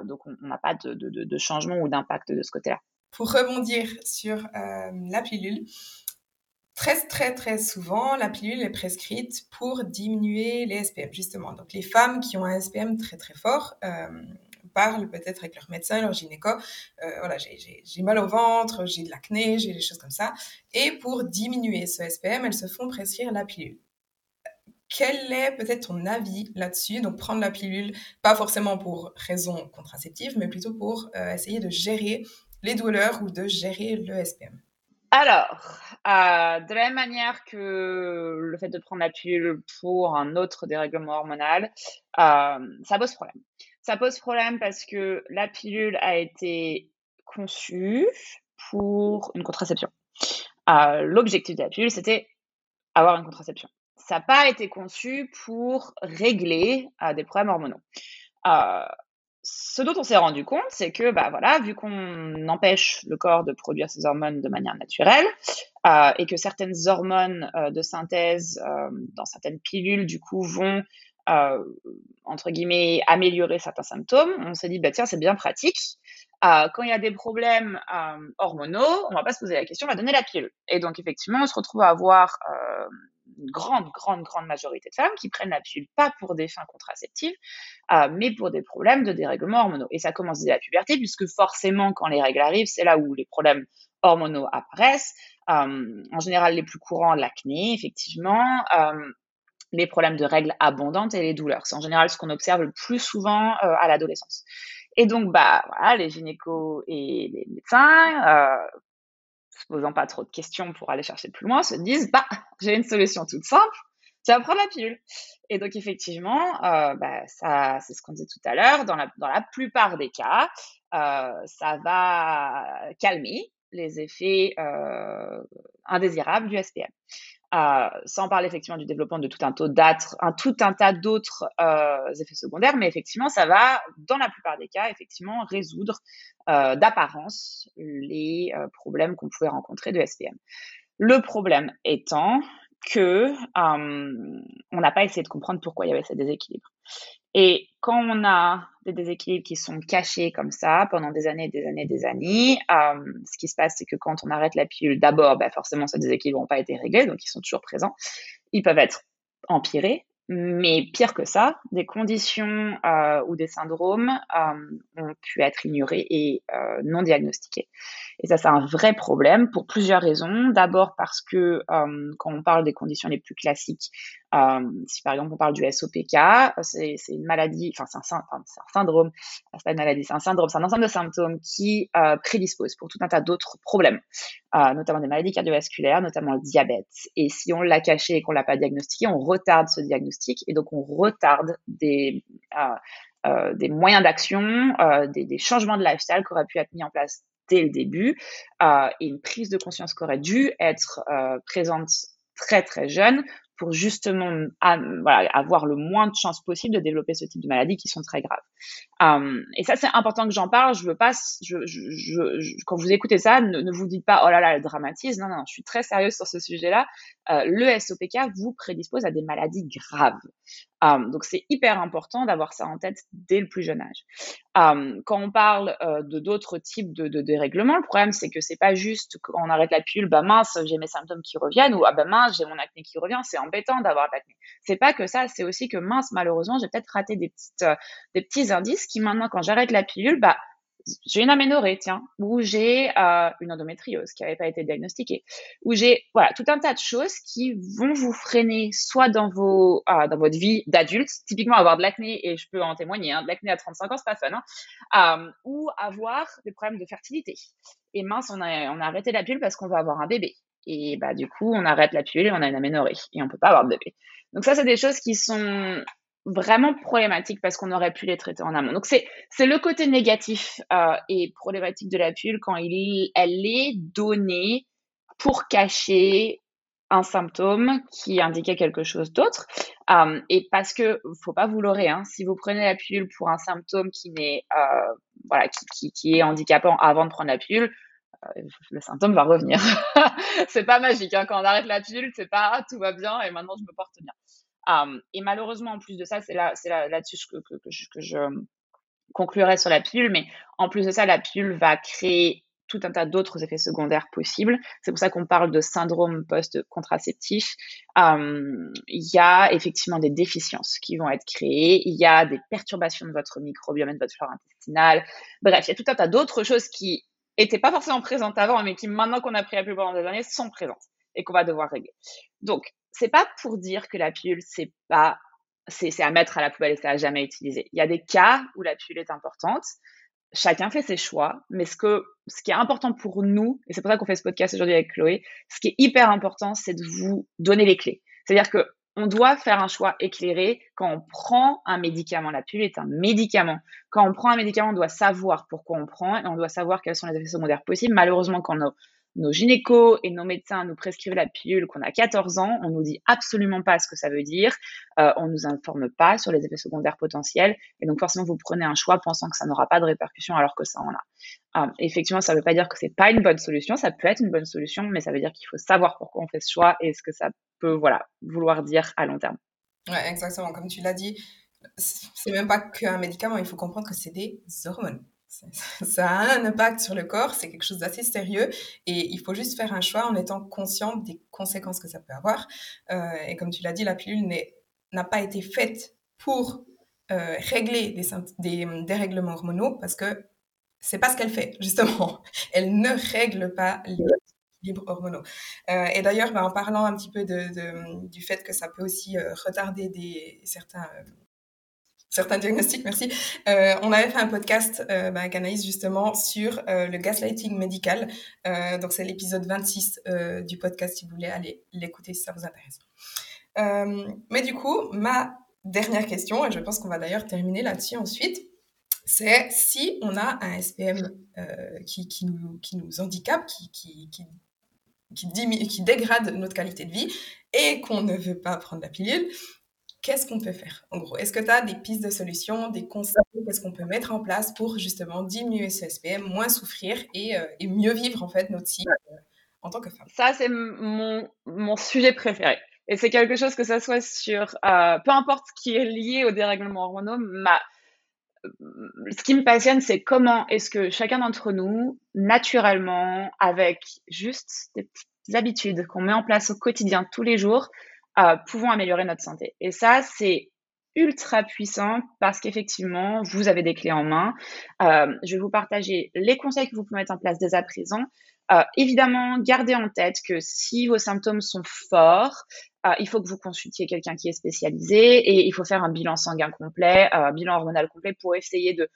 donc on n'a pas de, changement ou d'impact de ce côté-là. Pour rebondir sur la pilule. Très, très, très souvent, la pilule est prescrite pour diminuer les SPM, justement. Donc, les femmes qui ont un SPM très, très fort euh, parlent peut-être avec leur médecin, leur gynéco. Euh, voilà, j'ai mal au ventre, j'ai de l'acné, j'ai des choses comme ça. Et pour diminuer ce SPM, elles se font prescrire la pilule. Quel est peut-être ton avis là-dessus? Donc, prendre la pilule, pas forcément pour raison contraceptive, mais plutôt pour euh, essayer de gérer les douleurs ou de gérer le SPM. Alors, euh, de la même manière que le fait de prendre la pilule pour un autre dérèglement hormonal, euh, ça pose problème. Ça pose problème parce que la pilule a été conçue pour une contraception. Euh, L'objectif de la pilule, c'était avoir une contraception. Ça n'a pas été conçu pour régler des problèmes hormonaux. Ce dont on s'est rendu compte, c'est que, bah voilà, vu qu'on empêche le corps de produire ses hormones de manière naturelle, euh, et que certaines hormones euh, de synthèse euh, dans certaines pilules, du coup, vont, entre guillemets, améliorer certains symptômes, on s'est dit, bah tiens, c'est bien pratique. Quand il y a des problèmes hormonaux, on va pas se poser la question, on va donner la pilule. Et donc, effectivement, on se retrouve à avoir une grande, grande, grande majorité de femmes qui prennent la pilule pas pour des fins contraceptives, euh, mais pour des problèmes de dérèglement hormonaux. Et ça commence dès la puberté, puisque forcément, quand les règles arrivent, c'est là où les problèmes hormonaux apparaissent. Euh, en général, les plus courants, l'acné, effectivement. Euh, les problèmes de règles abondantes et les douleurs. C'est en général ce qu'on observe le plus souvent à l'adolescence. Et donc, bah, voilà, les gynécos et les médecins, se posant pas trop de questions pour aller chercher plus loin, se disent, bah, j'ai une solution toute simple, tu vas prendre la pilule. Et donc, effectivement, euh, bah, ça, c'est ce qu'on disait tout à l'heure, dans la, dans la plupart des cas, euh, ça va calmer les effets euh, indésirables du SPM. Sans parler effectivement du développement de tout un, tas d'autres euh, effets secondaires, mais effectivement, ça va, dans la plupart des cas, effectivement, résoudre euh, d'apparence les euh, problèmes qu'on pouvait rencontrer de SPM. Le problème étant que euh, on n'a pas essayé de comprendre pourquoi il y avait ces déséquilibres. Et quand on a des déséquilibres qui sont cachés comme ça pendant des années, des années, des années, euh, ce qui se passe, c'est que quand on arrête la pilule, d'abord, bah forcément, ces déséquilibres n'ont pas été réglés, donc ils sont toujours présents. Ils peuvent être empirés, mais pire que ça, des conditions euh, ou des syndromes euh, ont pu être ignorés et non diagnostiqués. Et ça, c'est un vrai problème pour plusieurs raisons. D'abord parce que euh, quand on parle des conditions les plus classiques, euh, si par exemple on parle du SOPK, c'est une maladie, enfin c'est un, syndrome, c'est pas une maladie, c'est un syndrome, c'est un ensemble de symptômes qui euh, prédispose pour tout un tas d'autres problèmes, euh, notamment des maladies cardiovasculaires, notamment le diabète. Et si on l'a caché et qu'on l'a pas diagnostiqué, on retarde ce diagnostic et donc on retarde des des moyens d'action, des, des, changements de lifestyle qui auraient pu être mis en place dès le début euh, et une prise de conscience qui aurait dû être euh, présente très très jeune pour justement voilà, avoir le moins de chances possible de développer ce type de maladies qui sont très graves. Um, et ça, c'est important que j'en parle. Je veux pas, quand vous écoutez ça, ne, vous dites pas oh là là, elle dramatise. Non, non, je suis très sérieuse sur ce sujet-là. Euh, le SOPK vous prédispose à des maladies graves. Donc c'est hyper important d'avoir ça en tête dès le plus jeune âge. Quand on parle euh, de d'autres types de, de dérèglements, le problème c'est que c'est pas juste quand on arrête la pilule, bah mince, j'ai mes symptômes qui reviennent ou ah bah mince, j'ai mon acné qui revient. C'est embêtant d'avoir de l'acné. C'est pas que ça, c'est aussi que mince, malheureusement, j'ai peut-être raté des petites, euh, des petits indices qui maintenant, quand j'arrête la pilule, bah j'ai une aménorrhée, tiens, ou j'ai euh, une endométriose qui n'avait pas été diagnostiquée, ou j'ai voilà tout un tas de choses qui vont vous freiner soit dans vos euh, dans votre vie d'adulte, typiquement avoir de l'acné et je peux en témoigner, hein, de l'acné à 35 ans c'est pas fun, hein, euh, ou avoir des problèmes de fertilité. Et mince, on a on a arrêté la pilule parce qu'on va avoir un bébé. Et bah du coup, on arrête la pilule et on a une aménorrhée et on peut pas avoir de bébé. Donc ça, c'est des choses qui sont vraiment problématique parce qu'on aurait pu les traiter en amont. Donc c'est c'est le côté négatif euh, et problématique de la pilule quand elle est donnée pour cacher un symptôme qui indiquait quelque chose d'autre. Um, et parce que faut pas vous leurrer, hein, si vous prenez la pilule pour un symptôme qui n'est euh, voilà qui, qui, est handicapant avant de prendre la pilule, euh, le symptôme va revenir. [LAUGHS] c'est pas magique hein, quand on arrête la pilule, c'est pas ah, tout va bien et maintenant je me porte bien. Et malheureusement, en plus de ça, c'est là, c'est là, là-dessus que, je, que conclurai sur la pilule, mais en plus de ça, la pilule va créer tout un tas d'autres effets secondaires possibles. C'est pour ça qu'on parle de syndrome post-contraceptif. Il y a effectivement des déficiences qui vont être créées. Il y a des perturbations de votre microbiome de votre flore intestinale. Bref, il y a tout un tas d'autres choses qui étaient pas forcément présentes avant, mais qui maintenant qu'on a pris la pilule pendant des années sont présentes et qu'on va devoir régler. Donc, c'est pas pour dire que la pilule, c'est pas, c'est à mettre à la poubelle et c'est à jamais utiliser. Il y a des cas où la pilule est importante. Chacun fait ses choix, mais ce que, ce qui est important pour nous, et c'est pour ça qu'on fait ce podcast aujourd'hui avec Chloé, ce qui est hyper important, c'est de vous donner les clés. C'est-à-dire que on doit faire un choix éclairé quand on prend un médicament. La pilule est un médicament. Quand on prend un médicament, on doit savoir pourquoi on prend et on doit savoir quels sont les effets secondaires possibles. Malheureusement, quand nos, nos gynécos et nos médecins nous prescrivent la pilule qu'on a 14 ans, on nous dit absolument pas ce que ça veut dire, euh, on nous informe pas sur les effets secondaires potentiels, et donc forcément vous prenez un choix pensant que ça n'aura pas de répercussions alors que ça en a. Euh, effectivement, ça veut pas dire que c'est pas une bonne solution, ça peut être une bonne solution, mais ça veut dire qu'il faut savoir pourquoi on fait ce choix et ce que ça peut, vouloir dire à long terme. Exactement. Comme tu l'as dit, c'est même pas qu'un médicament, il faut comprendre que c'est des hormones [LAUGHS] ça a un impact sur le corps, c'est quelque chose d'assez sérieux et il faut juste faire un choix en étant conscient des conséquences que ça peut avoir. Euh, et comme tu l'as dit, la pilule n'a pas été faite pour euh, régler des, des dérèglements hormonaux parce que c'est pas ce qu'elle fait, justement. [LAUGHS] Elle ne règle pas les équilibres hormonaux. Euh, et d'ailleurs, bah, en parlant un petit peu du fait que ça peut aussi retarder certains certains diagnostics, merci. Euh, on avait fait un podcast euh, bah, avec Anaïs justement sur euh, le gaslighting médical. Euh, donc c'est l'épisode 26 euh, du podcast si vous voulez aller l'écouter si ça vous intéresse. mais du coup, ma dernière question, et je pense qu'on va d'ailleurs terminer là-dessus ensuite, c'est si on a un SPM qui, qui, nous, qui nous handicape, qui, qui qui, qui, dégrade notre qualité de vie et qu'on ne veut pas prendre la pilule, qu'est-ce qu'on peut faire? En gros Est-ce que tu as des pistes de solutions, des conseils Qu'est-ce qu'on peut mettre en place pour justement diminuer ce SPM, moins souffrir et, euh, et mieux vivre en fait notre cycle euh, en tant que femme? Ça, c'est mon, mon sujet préféré. Et c'est quelque chose que ça soit sur, euh, peu importe ce qui est lié au dérèglement hormonal, ma, ce qui me passionne, c'est comment est-ce que chacun d'entre nous, naturellement, avec juste des petites habitudes qu'on met en place au quotidien tous les jours, euh, pouvons améliorer notre santé. Et ça, c'est ultra puissant parce qu'effectivement, vous avez des clés en main. Euh, je vais vous partager les conseils que vous pouvez mettre en place dès à présent. Euh, évidemment, gardez en tête que si vos symptômes sont forts, il faut que vous consultiez quelqu'un qui est spécialisé et il faut faire un bilan sanguin complet, un bilan hormonal complet pour essayer de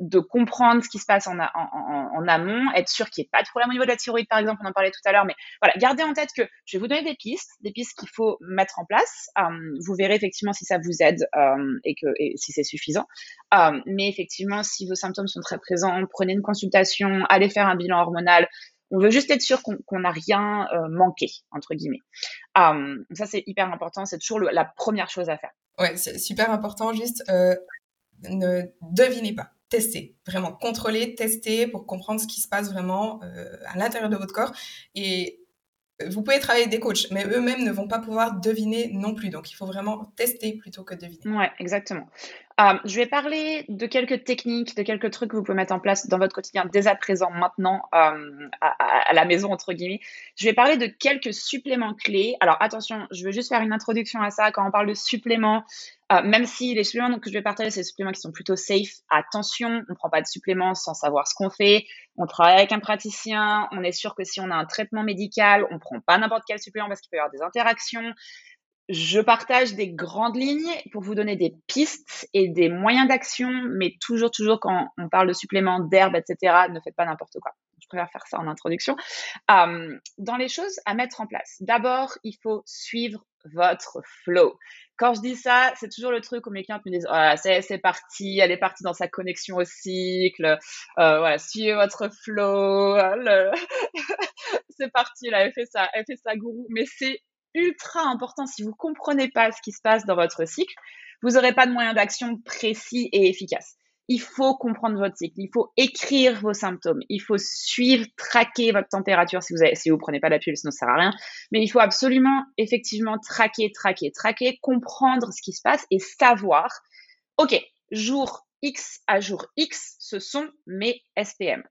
de comprendre ce qui se passe en, amont, être sûr qu'il n'y ait pas de problème au niveau de la thyroïde, par exemple, on en parlait tout à l'heure, mais voilà, gardez en tête que je vais vous donner des pistes, des pistes qu'il faut mettre en place. Euh, vous verrez effectivement si ça vous aide euh, et, que, et si c'est suffisant. Euh, mais effectivement, si vos symptômes sont très présents, prenez une consultation, allez faire un bilan hormonal. On veut juste être sûr qu'on n'a rien manqué, entre guillemets. ça, c'est hyper important, c'est toujours la première chose à faire. Ouais, c'est super important, juste ne devinez pas tester, vraiment contrôler, tester pour comprendre ce qui se passe vraiment euh, à l'intérieur de votre corps. Et vous pouvez travailler avec des coachs, mais eux-mêmes ne vont pas pouvoir deviner non plus. Donc, il faut vraiment tester plutôt que deviner. Ouais, exactement. Euh, je vais parler de quelques techniques, de quelques trucs que vous pouvez mettre en place dans votre quotidien dès à présent, maintenant, euh, à, la maison, entre guillemets. Je vais parler de quelques suppléments clés. Alors, attention, je veux juste faire une introduction à ça. Quand on parle de suppléments, euh, même si les suppléments que je vais partager, c'est des suppléments qui sont plutôt safe, attention, on ne prend pas de suppléments sans savoir ce qu'on fait. On travaille avec un praticien, on est sûr que si on a un traitement médical, on ne prend pas n'importe quel supplément parce qu'il peut y avoir des interactions. Je partage des grandes lignes pour vous donner des pistes et des moyens d'action, mais toujours, toujours quand on parle de suppléments, d'herbes, etc., ne faites pas n'importe quoi. Je préfère faire ça en introduction. Euh, dans les choses à mettre en place, d'abord, il faut suivre votre flow. Quand je dis ça, c'est toujours le truc où mes clientes me disent voilà, c'est parti, elle est partie dans sa connexion au cycle, euh, voilà, suivez votre flow, [LAUGHS] c'est parti, là, elle fait ça, elle fait sa gourou, mais c'est ultra important si vous comprenez pas ce qui se passe dans votre cycle, vous n'aurez pas de moyen d'action précis et efficace il faut comprendre votre cycle, il faut écrire vos symptômes, il faut suivre, traquer votre température si vous vous prenez pas la pilule, sinon ça sert à rien. Mais il faut absolument, effectivement, traquer, traquer, traquer, comprendre ce qui se passe et savoir, OK, jour X à jour X, ce sont mes SPM.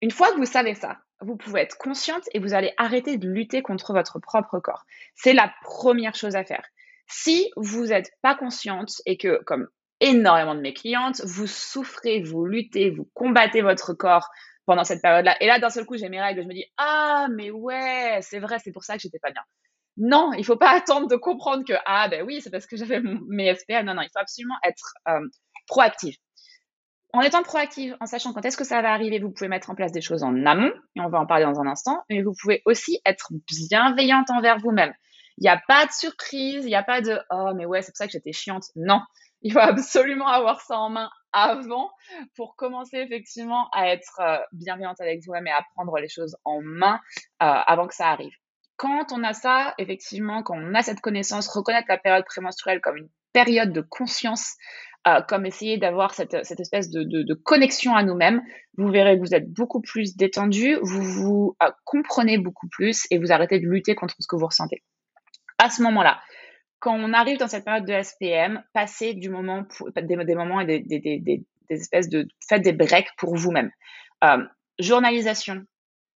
Une fois que vous savez ça, vous pouvez être consciente et vous allez arrêter de lutter contre votre propre corps. C'est la première chose à faire. Si vous n'êtes pas consciente et que, comme énormément de mes clientes. Vous souffrez, vous luttez, vous combattez votre corps pendant cette période-là. Et là, d'un seul coup, j'ai mes règles. Je me dis, ah, mais ouais, c'est vrai, c'est pour ça que j'étais pas bien. Non, il faut pas [LAUGHS] attendre de comprendre que, ah, ben oui, c'est parce que j'avais mes SPA. Non, non, il faut absolument être euh, proactive. En étant proactive, en sachant quand est-ce que ça va arriver, vous pouvez mettre en place des choses en amont, et on va en parler dans un instant, mais vous pouvez aussi être bienveillante envers vous-même. Il n'y a pas de surprise, il n'y a pas de, oh, mais ouais, c'est pour ça que j'étais chiante. Non, il faut [LAUGHS] absolument avoir ça en main avant pour commencer effectivement à être euh, bienveillante avec vous-même et à prendre les choses en main euh, avant que ça arrive. Quand on a ça, effectivement, quand on a cette connaissance, reconnaître la période prémenstruelle comme une période de conscience, euh, comme essayer d'avoir cette, espèce de, connexion à nous-mêmes, vous verrez que vous êtes beaucoup plus détendu, vous vous comprenez beaucoup plus et vous arrêtez de lutter contre ce que vous ressentez. À ce moment-là, quand on arrive dans cette période de SPM, passer du moment des, moments et des, espèces de faites des breaks pour vous-même. Euh, journalisation,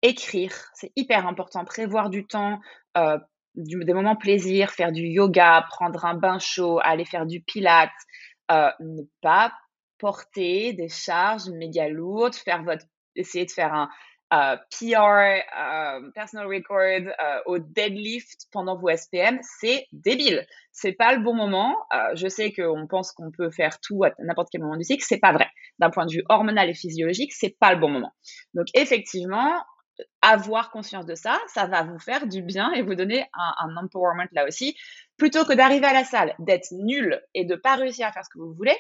écrire, c'est hyper important. Prévoir du temps, euh, des moments plaisir, faire du yoga, prendre un bain chaud, aller faire du pilates, euh, ne pas porter des charges méga lourdes, faire essayer de faire un euh, PR, personal record au deadlift pendant vos SPM, c'est débile. C'est pas le bon moment. je sais qu'on pense qu'on peut faire tout à n'importe quel moment du cycle, c'est pas vrai. D'un point de vue hormonal et physiologique, c'est pas le bon moment. Donc effectivement, avoir conscience de ça, ça va vous faire du bien et vous donner un, empowerment là aussi. Plutôt que d'arriver à la salle, d'être nul et de pas réussir à faire ce que vous voulez,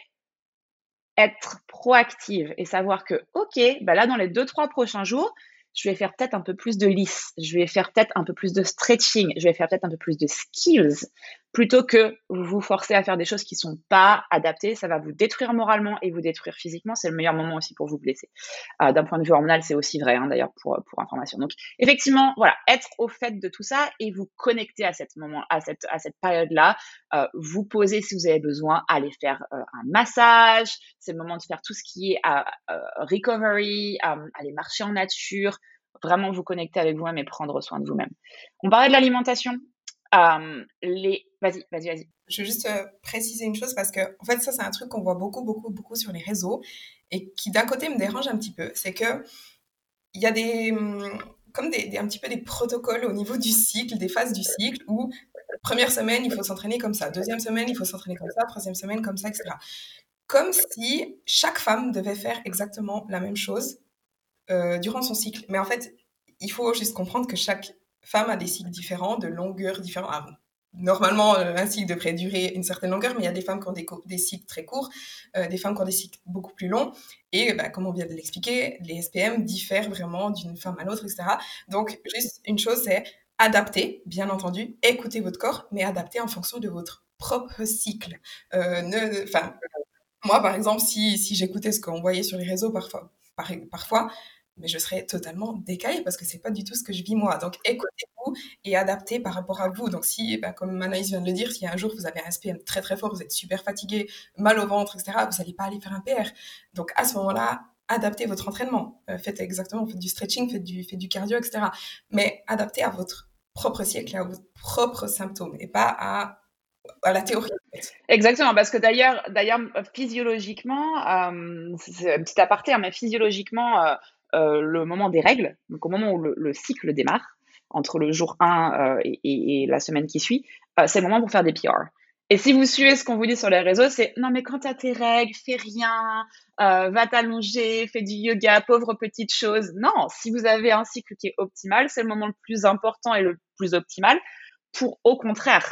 être proactive et savoir que, OK, bah là, dans les deux, trois prochains jours, je vais faire peut-être un peu plus de lisse, je vais faire peut-être un peu plus de stretching, je vais faire peut-être un peu plus de skills, plutôt que vous vous forcer à faire des choses qui sont pas adaptées. Ça va vous détruire moralement et vous détruire physiquement. C'est le meilleur moment aussi pour vous blesser. Euh, D'un point de vue hormonal, c'est aussi vrai, hein, d'ailleurs, pour, pour information. Donc, effectivement, voilà, être au fait de tout ça et vous connecter à cette moment, à cette, à cette période-là. Euh, vous poser si vous avez besoin, aller faire euh, un massage. C'est le moment de faire tout ce qui est recovery, aller marcher en nature, vraiment vous connecter avec vous-même et prendre soin de vous-même. On parlait de l'alimentation. Les... Vas-y, vas-y, vas-y. Je veux juste préciser une chose parce que, en fait, ça, c'est un truc qu'on voit beaucoup, beaucoup, beaucoup sur les réseaux et qui, d'un côté, me dérange un petit peu. C'est que il y a des, hum, comme des, un petit peu des protocoles au niveau du cycle, des phases du cycle, où première semaine, il faut s'entraîner comme ça, deuxième semaine, il faut s'entraîner comme ça, troisième semaine, comme ça, etc. Comme si chaque femme devait faire exactement la même chose durant son cycle. Mais en fait, il faut juste comprendre que chaque femme a des cycles différents, de longueur différentes. Ah, normalement, euh, un cycle devrait durer une certaine longueur, mais il y a des femmes qui ont des, cycles très courts, euh, des femmes qui ont des cycles beaucoup plus longs. Et bah, comme on vient de l'expliquer, les SPM diffèrent vraiment d'une femme à l'autre, etc. Donc, juste une chose, c'est adapter, bien entendu, écouter votre corps, mais adapter en fonction de votre propre cycle. Euh, moi, par exemple, si, si j'écoutais ce qu'on voyait sur les réseaux parfois, parfois mais je serais totalement décalée parce que c'est pas du tout ce que je vis moi. Donc écoutez-vous et adaptez par rapport à vous. Donc si, ben, comme Anaïs vient de le dire, si un jour vous avez un SPM très très fort, vous êtes super fatigué, mal au ventre, etc., vous n'allez pas aller faire un PR. Donc à ce moment-là, adaptez votre entraînement. Euh, faites exactement, faites du stretching, faites du, faites du cardio, etc. Mais adaptez à votre propre cycle, à vos propres symptômes et pas à à la théorie. Exactement, parce que d'ailleurs, d'ailleurs physiologiquement, euh, c'est un petit aparté, hein, mais physiologiquement, euh, euh, le moment des règles, donc au moment où le, cycle démarre, entre le jour 1 euh, et, la semaine qui suit, euh, c'est le moment pour faire des PR. Et si vous suivez ce qu'on vous dit sur les réseaux, c'est non mais quand tu as tes règles, fais rien, va t'allonger, fais du yoga, pauvre petite chose. Non, si vous avez un cycle qui est optimal, c'est le moment le plus important et le plus optimal pour au contraire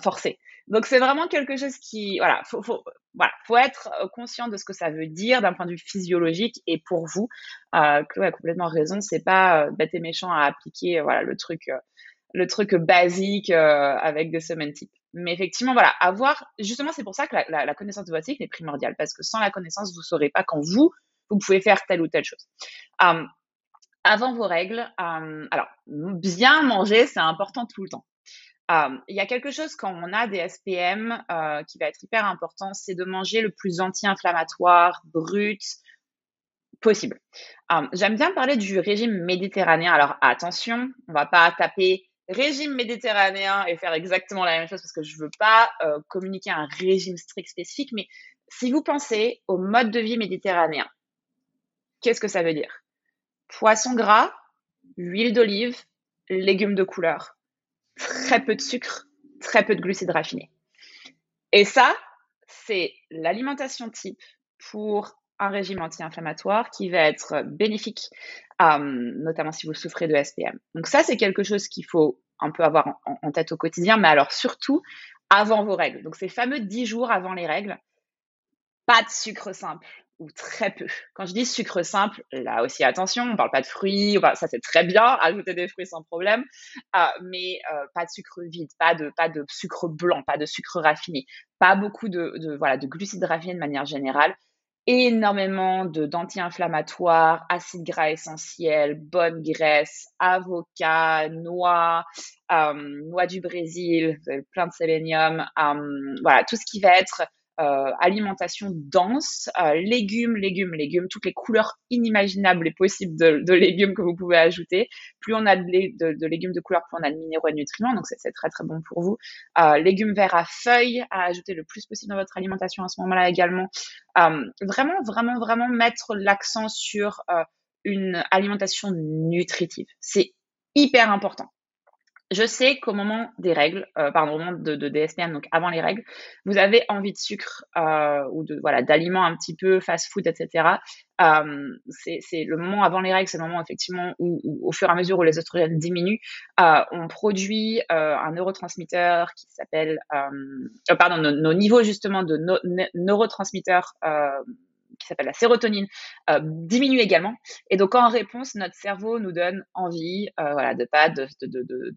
forcer. Donc c'est vraiment quelque chose qui, voilà, faut, faut, voilà, faut être euh, conscient de ce que ça veut dire d'un point de vue physiologique et pour vous, euh, Chloé a complètement raison, c'est pas euh, bête et méchant à appliquer, euh, voilà, le truc, le truc basique avec des semaines type. Mais effectivement, voilà, avoir, justement, c'est pour ça que la, la, connaissance de votre cycle est primordiale parce que sans la connaissance, vous saurez pas quand vous, vous pouvez faire telle ou telle chose. avant vos règles, alors bien manger, c'est important tout le temps il y a quelque chose quand on a des SPM euh, qui va être hyper important, c'est de manger le plus anti-inflammatoire, brut possible. J'aime bien parler du régime méditerranéen. Alors attention, on va pas taper régime méditerranéen et faire exactement la même chose parce que je veux pas euh, communiquer un régime strict spécifique, mais si vous pensez au mode de vie méditerranéen, qu'est-ce que ça veut dire? Poisson gras, huile d'olive, légumes de couleur très peu de sucre, très peu de glucides raffinés. Et ça, c'est l'alimentation type pour un régime anti-inflammatoire qui va être bénéfique, euh, notamment si vous souffrez de SPM. Donc ça, c'est quelque chose qu'il faut un peu avoir en, tête au quotidien, mais alors surtout avant vos règles. Donc ces fameux 10 jours avant les règles, pas de sucre simple ou très peu. Quand je dis sucre simple, là aussi attention, on parle pas de fruits, ça c'est très bien, ajouter des fruits sans problème, euh, mais euh, pas de sucre vide, pas de pas de sucre blanc, pas de sucre raffiné, pas beaucoup de, de voilà de glucides raffinés de manière générale, énormément de d'anti-inflammatoires, acides gras essentiels, bonne graisse, avocat, noix, euh, noix du Brésil, plein de sélénium, voilà tout ce qui va être alimentation dense, légumes, légumes, légumes, toutes les couleurs inimaginables et possibles de, légumes que vous pouvez ajouter. Plus on a de, légumes de couleur, plus on a de minéraux et de nutriments, donc c'est très très bon pour vous. légumes verts à feuilles à ajouter le plus possible dans votre alimentation à ce moment-là également. vraiment, vraiment, vraiment mettre l'accent sur une alimentation nutritive. C'est hyper important. Je sais qu'au moment des règles, euh, pardon, au moment de, de, DSPM, donc avant les règles, vous avez envie de sucre euh, ou de voilà d'aliments un petit peu fast-food, etc. Euh, c'est le moment avant les règles, c'est le moment effectivement où, au fur et à mesure où les oestrogènes diminuent, euh, on produit euh, un neurotransmetteur qui s'appelle, euh, pardon, nos, nos, niveaux justement de no, neurotransmetteurs qui s'appelle la sérotonine, euh, diminue également. Et donc, en réponse, notre cerveau nous donne envie euh, voilà, de pâtes, de, de, de,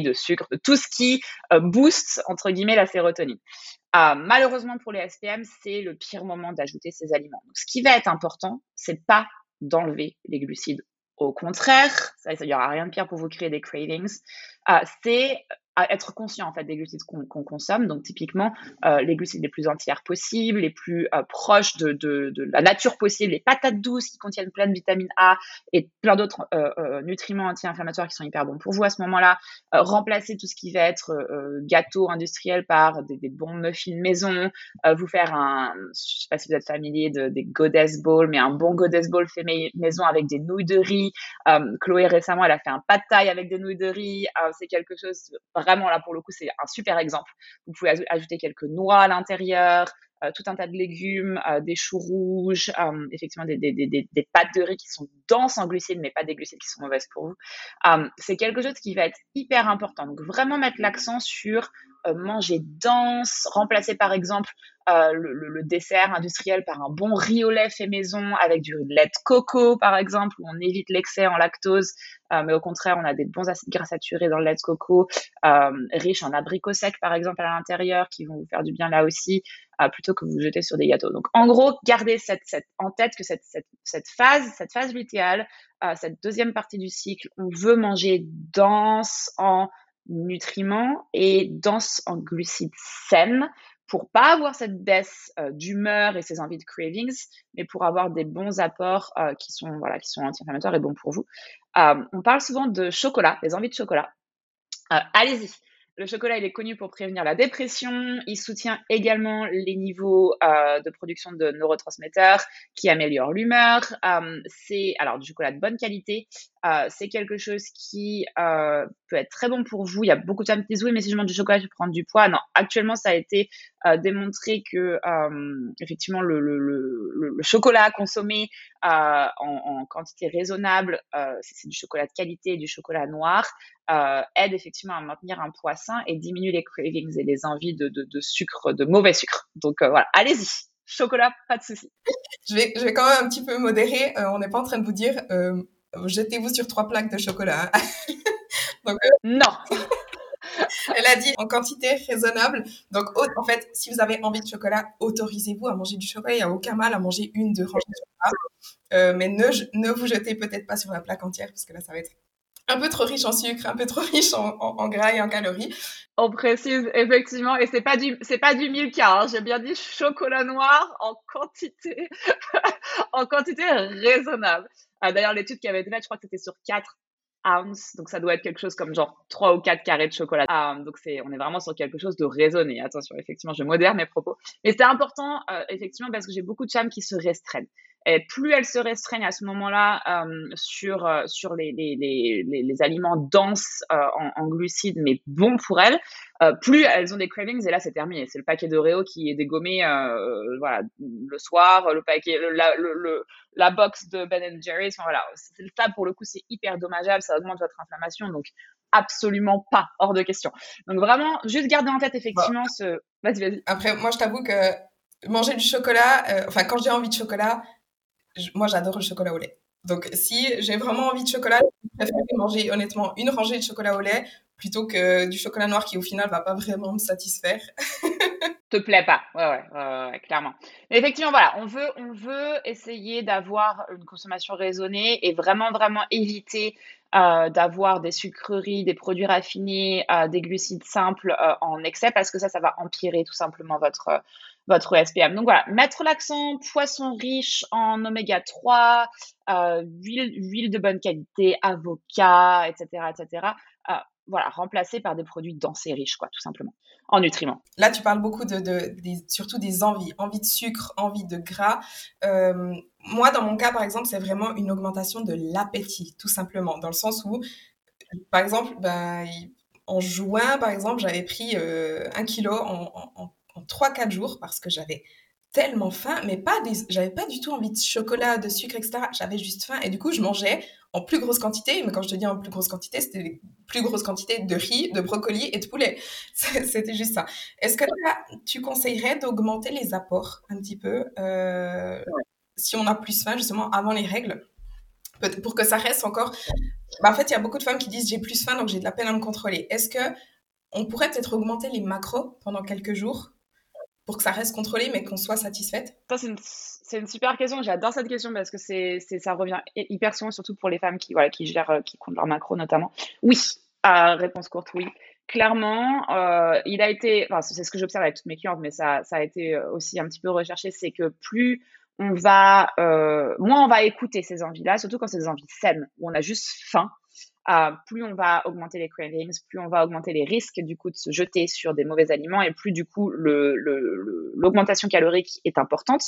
de, sucre, de tout ce qui euh, booste, entre guillemets, la sérotonine. malheureusement, pour les SPM, c'est le pire moment d'ajouter ces aliments. Ce qui va être important, c'est pas d'enlever les glucides. Au contraire, il n'y aura rien de pire pour vous créer des cravings. c'est être conscient en fait des glucides qu'on consomme. Donc typiquement euh, les glucides les plus entières possibles, les plus euh, proches de, la nature possible, les patates douces qui contiennent plein de vitamine A et plein d'autres euh, nutriments anti-inflammatoires qui sont hyper bons pour vous à ce moment-là. Remplacer tout ce qui va être gâteau industriel par des, bons muffins maison. vous faire un, je sais pas si vous êtes familier de, des Goddess Bowl, mais un bon Goddess Bowl fait maison avec des nouilles de riz. Chloé récemment elle a fait un pad thai avec des nouilles de riz. C'est quelque chose vraiment là pour le coup c'est un super exemple. Vous pouvez ajouter quelques noix à l'intérieur, euh, tout un tas de légumes, euh, des choux rouges, euh, effectivement des, des, des, des, pâtes de riz qui sont denses en glucides, mais pas des glucides qui sont mauvaises pour vous. c'est quelque chose qui va être hyper important. Donc vraiment mettre l'accent sur manger dense, remplacer par exemple euh, le, le, dessert industriel par un bon riz au lait fait maison avec du lait de coco par exemple, où on évite l'excès en lactose, euh, mais au contraire on a des bons acides gras saturés dans le lait de coco, euh, riches en abricots secs par exemple à l'intérieur, qui vont vous faire du bien là aussi, euh, plutôt que vous jeter sur des gâteaux. Donc en gros, gardez cette, cette, en tête que cette, cette, cette phase, cette phase lutéale, euh, cette deuxième partie du cycle, on veut manger dense en nutriments et dense en glucides saines pour pas avoir cette baisse euh, d'humeur et ces envies de cravings, mais pour avoir des bons apports euh, qui sont voilà qui sont anti-inflammatoires et bons pour vous. Euh, on parle souvent de chocolat, des envies de chocolat. Allez-y, le chocolat, il est connu pour prévenir la dépression. Il soutient également les niveaux euh, de production de neurotransmetteurs qui améliorent l'humeur. Euh, c'est alors du chocolat de bonne qualité. Euh, c'est quelque chose qui euh, peut être très bon pour vous. Il y a beaucoup de femmes qui disent oui, mais si je mange du chocolat, je prendre du poids. Non, actuellement, ça a été euh, démontré que effectivement le, le, le, le, chocolat consommé en, en, quantité raisonnable, c'est du chocolat de qualité du chocolat noir, aide effectivement à maintenir un poids sain et diminue les cravings et les envies de, de, de sucre, de mauvais sucre. Donc voilà, allez-y chocolat, pas de souci. [LAUGHS] Je vais, je vais quand même un petit peu modérer. Euh, on n'est pas en train de vous dire euh, jetez-vous sur trois plaques de chocolat. [LAUGHS] Donc, euh, non. [LAUGHS] Elle a dit en quantité raisonnable. Donc, en fait, si vous avez envie de chocolat, autorisez-vous à manger du chocolat. Il n'y a aucun mal à manger une, deux rangées de chocolat. Euh, mais ne, ne vous jetez peut-être pas sur la plaque entière, parce que là, ça va être un peu trop riche en sucre, un peu trop [LAUGHS] riche en, gras et en calories. On précise effectivement, et c'est pas du pas du Milka, hein, j'ai bien dit chocolat noir en quantité [LAUGHS] en quantité raisonnable. Ah, D'ailleurs, l'étude qui avait été faite, je crois que c'était sur 4 ounces, donc ça doit être quelque chose comme genre 3 ou 4 carrés de chocolat. Ah, donc on est vraiment sur quelque chose de raisonné. Attention, effectivement, je modère mes propos. Mais c'est important euh, effectivement parce que j'ai beaucoup de femmes qui se restreignent. Et plus elles se restreignent à ce moment-là euh, sur, euh, sur les, les, les, les, aliments denses euh, en, en, glucides, mais bons pour elles, euh, plus elles ont des cravings. Et là, c'est terminé. C'est le paquet d'Oreo qui est dégommé euh, voilà, le soir, le paquet, le, la, le, la box de Ben Jerry's. Enfin, voilà, c'est ça pour le coup, c'est hyper dommageable. Ça augmente votre inflammation. Donc, absolument pas, hors de question. Donc, vraiment, juste garder en tête effectivement bah. ce. Vas-y, vas-y. Après, moi, je t'avoue que manger du chocolat, enfin, quand j'ai envie de chocolat, moi, j'adore le chocolat au lait. Donc, si j'ai vraiment envie de chocolat, je préfère manger honnêtement une rangée de chocolat au lait plutôt que du chocolat noir qui, au final, va pas vraiment me satisfaire. [LAUGHS] te plaît pas. Ouais, ouais, clairement. Mais effectivement, voilà, on veut, on veut essayer d'avoir une consommation raisonnée et vraiment, vraiment éviter euh, d'avoir des sucreries, des produits raffinés, euh, des glucides simples euh, en excès parce que ça, ça va empirer tout simplement votre, votre SPM. Donc voilà, mettre l'accent poisson riche en oméga 3, euh, huile, huile de bonne qualité, avocat, etc., etc. Euh, voilà, remplacé par des produits denses riches, quoi, tout simplement, en nutriments. Là, tu parles beaucoup de, surtout des envies, envie de sucre, envie de gras. Euh, moi, dans mon cas, par exemple, c'est vraiment une augmentation de l'appétit, tout simplement, dans le sens où, par exemple, ben, en juin, par exemple, j'avais pris un kilo en 3-4 jours parce que j'avais tellement faim, mais pas des, j'avais pas du tout envie de chocolat, de sucre, etc. J'avais juste faim et du coup, je mangeais en plus grosse quantité. Mais quand je te dis en plus grosse quantité, c'était les plus grosses quantités de riz, de brocoli et de poulet. [LAUGHS] C'était juste ça. Est-ce que tu conseillerais d'augmenter les apports un petit peu euh, si on a plus faim justement avant les règles? Pour que ça reste encore. Bah, en fait, il y a beaucoup de femmes qui disent j'ai plus faim donc j'ai de la peine à me contrôler. Est-ce que on pourrait peut-être augmenter les macros pendant quelques jours? Pour que ça reste contrôlé, mais qu'on soit satisfaite Ça, c'est une, super question. J'adore cette question parce que c'est, ça revient hyper souvent, surtout pour les femmes qui, gèrent, euh, qui comptent leur macro notamment. Oui, réponse courte, oui. Clairement, euh, il a été, enfin, c'est ce que j'observe avec toutes mes clientes, mais ça, ça a été euh, aussi un petit peu recherché, c'est que plus on va, moins on va écouter ces envies-là, surtout quand c'est des envies saines, où on a juste faim, plus on va augmenter les cravings, plus on va augmenter les risques du coup de se jeter sur des mauvais aliments et plus du coup l'augmentation calorique est importante.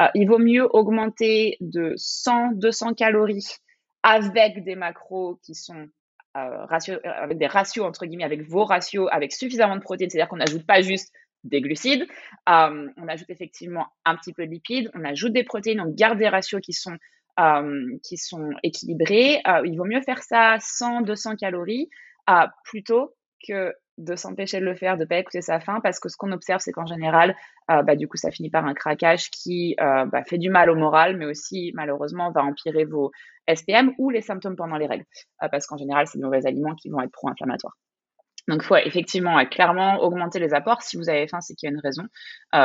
Euh, il vaut mieux augmenter de 100, 200 calories avec des macros qui sont euh, euh, avec des ratios entre guillemets, avec vos ratios, avec suffisamment de protéines, c'est-à-dire qu'on n'ajoute pas juste des glucides, on ajoute effectivement un petit peu de lipides, on ajoute des protéines, on garde des ratios qui sont qui sont équilibrés. Euh, il vaut mieux faire ça 100, 200 calories euh, plutôt que de s'empêcher de le faire, de ne pas écouter sa faim, parce que ce qu'on observe, c'est qu'en général, bah, du coup, ça finit par un craquage qui bah, fait du mal au moral, mais aussi, malheureusement, va empirer vos SPM ou les symptômes pendant les règles, parce qu'en général, c'est de mauvais aliments qui vont être pro-inflammatoires. Donc, faut effectivement clairement augmenter les apports. Si vous avez faim, c'est qu'il y a une raison. Euh,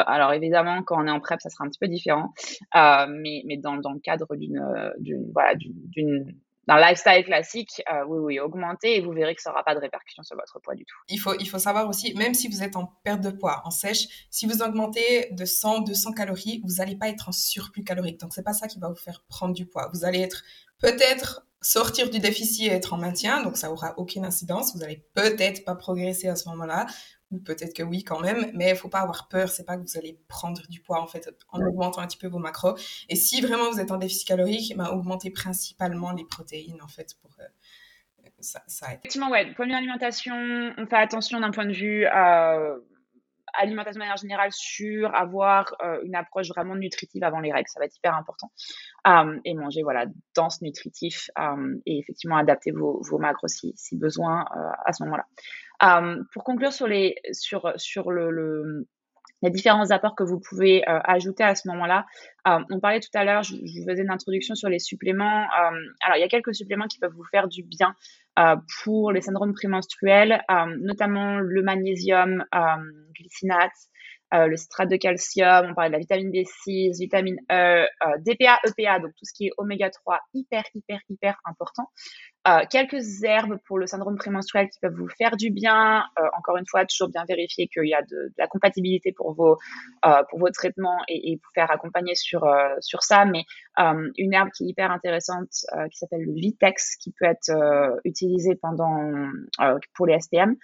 alors, évidemment, quand on est en prep, ça sera un petit peu différent. Euh, mais, mais dans, dans, le cadre d'une, d'une, voilà, d'une, d'un lifestyle classique, euh, oui, oui, augmenter et vous verrez que ça n'aura pas de répercussion sur votre poids du tout. Il faut, il faut savoir aussi, même si vous êtes en perte de poids, en sèche, si vous augmentez de 100, 200 calories, vous n'allez pas être en surplus calorique. Donc, c'est pas ça qui va vous faire prendre du poids. Vous allez être peut-être sortir du déficit et être en maintien, donc ça aura aucune incidence. Vous allez peut-être pas progresser à ce moment-là, ou peut-être que oui quand même, mais il faut pas avoir peur. C'est pas que vous allez prendre du poids en fait en augmentant un petit peu vos macros. Et si vraiment vous êtes en déficit calorique, bah, augmentez principalement les protéines en fait pour euh, ça, ça aide. Effectivement, ouais. Point alimentation, on fait attention d'un point de vue. Euh alimentation de manière générale sur avoir euh, une approche vraiment nutritive avant les règles, ça va être hyper important. Euh, et manger voilà dense, nutritif euh, et effectivement adapter vos, vos macros si, si besoin à ce moment-là. pour conclure sur les sur sur le, le les différents apports que vous pouvez ajouter à ce moment-là. on parlait tout à l'heure, je, je, vous faisais une introduction sur les suppléments. alors, il y a quelques suppléments qui peuvent vous faire du bien euh, pour les syndromes prémenstruels, euh, notamment le magnésium, euh, glycinate, le citrate de calcium, on parlait de la vitamine B6, vitamine E, DPA, EPA, donc tout ce qui est oméga 3, hyper, hyper, hyper important. Euh, quelques herbes pour le syndrome prémenstruel qui peuvent vous faire du bien. Euh, encore une fois, toujours bien vérifier qu'il y a de, de, la compatibilité pour vos euh, pour vos traitements et, et vous faire accompagner sur euh, sur ça. Mais euh, une herbe qui est hyper intéressante qui s'appelle le Vitex qui peut être utilisée pendant pour les SPM.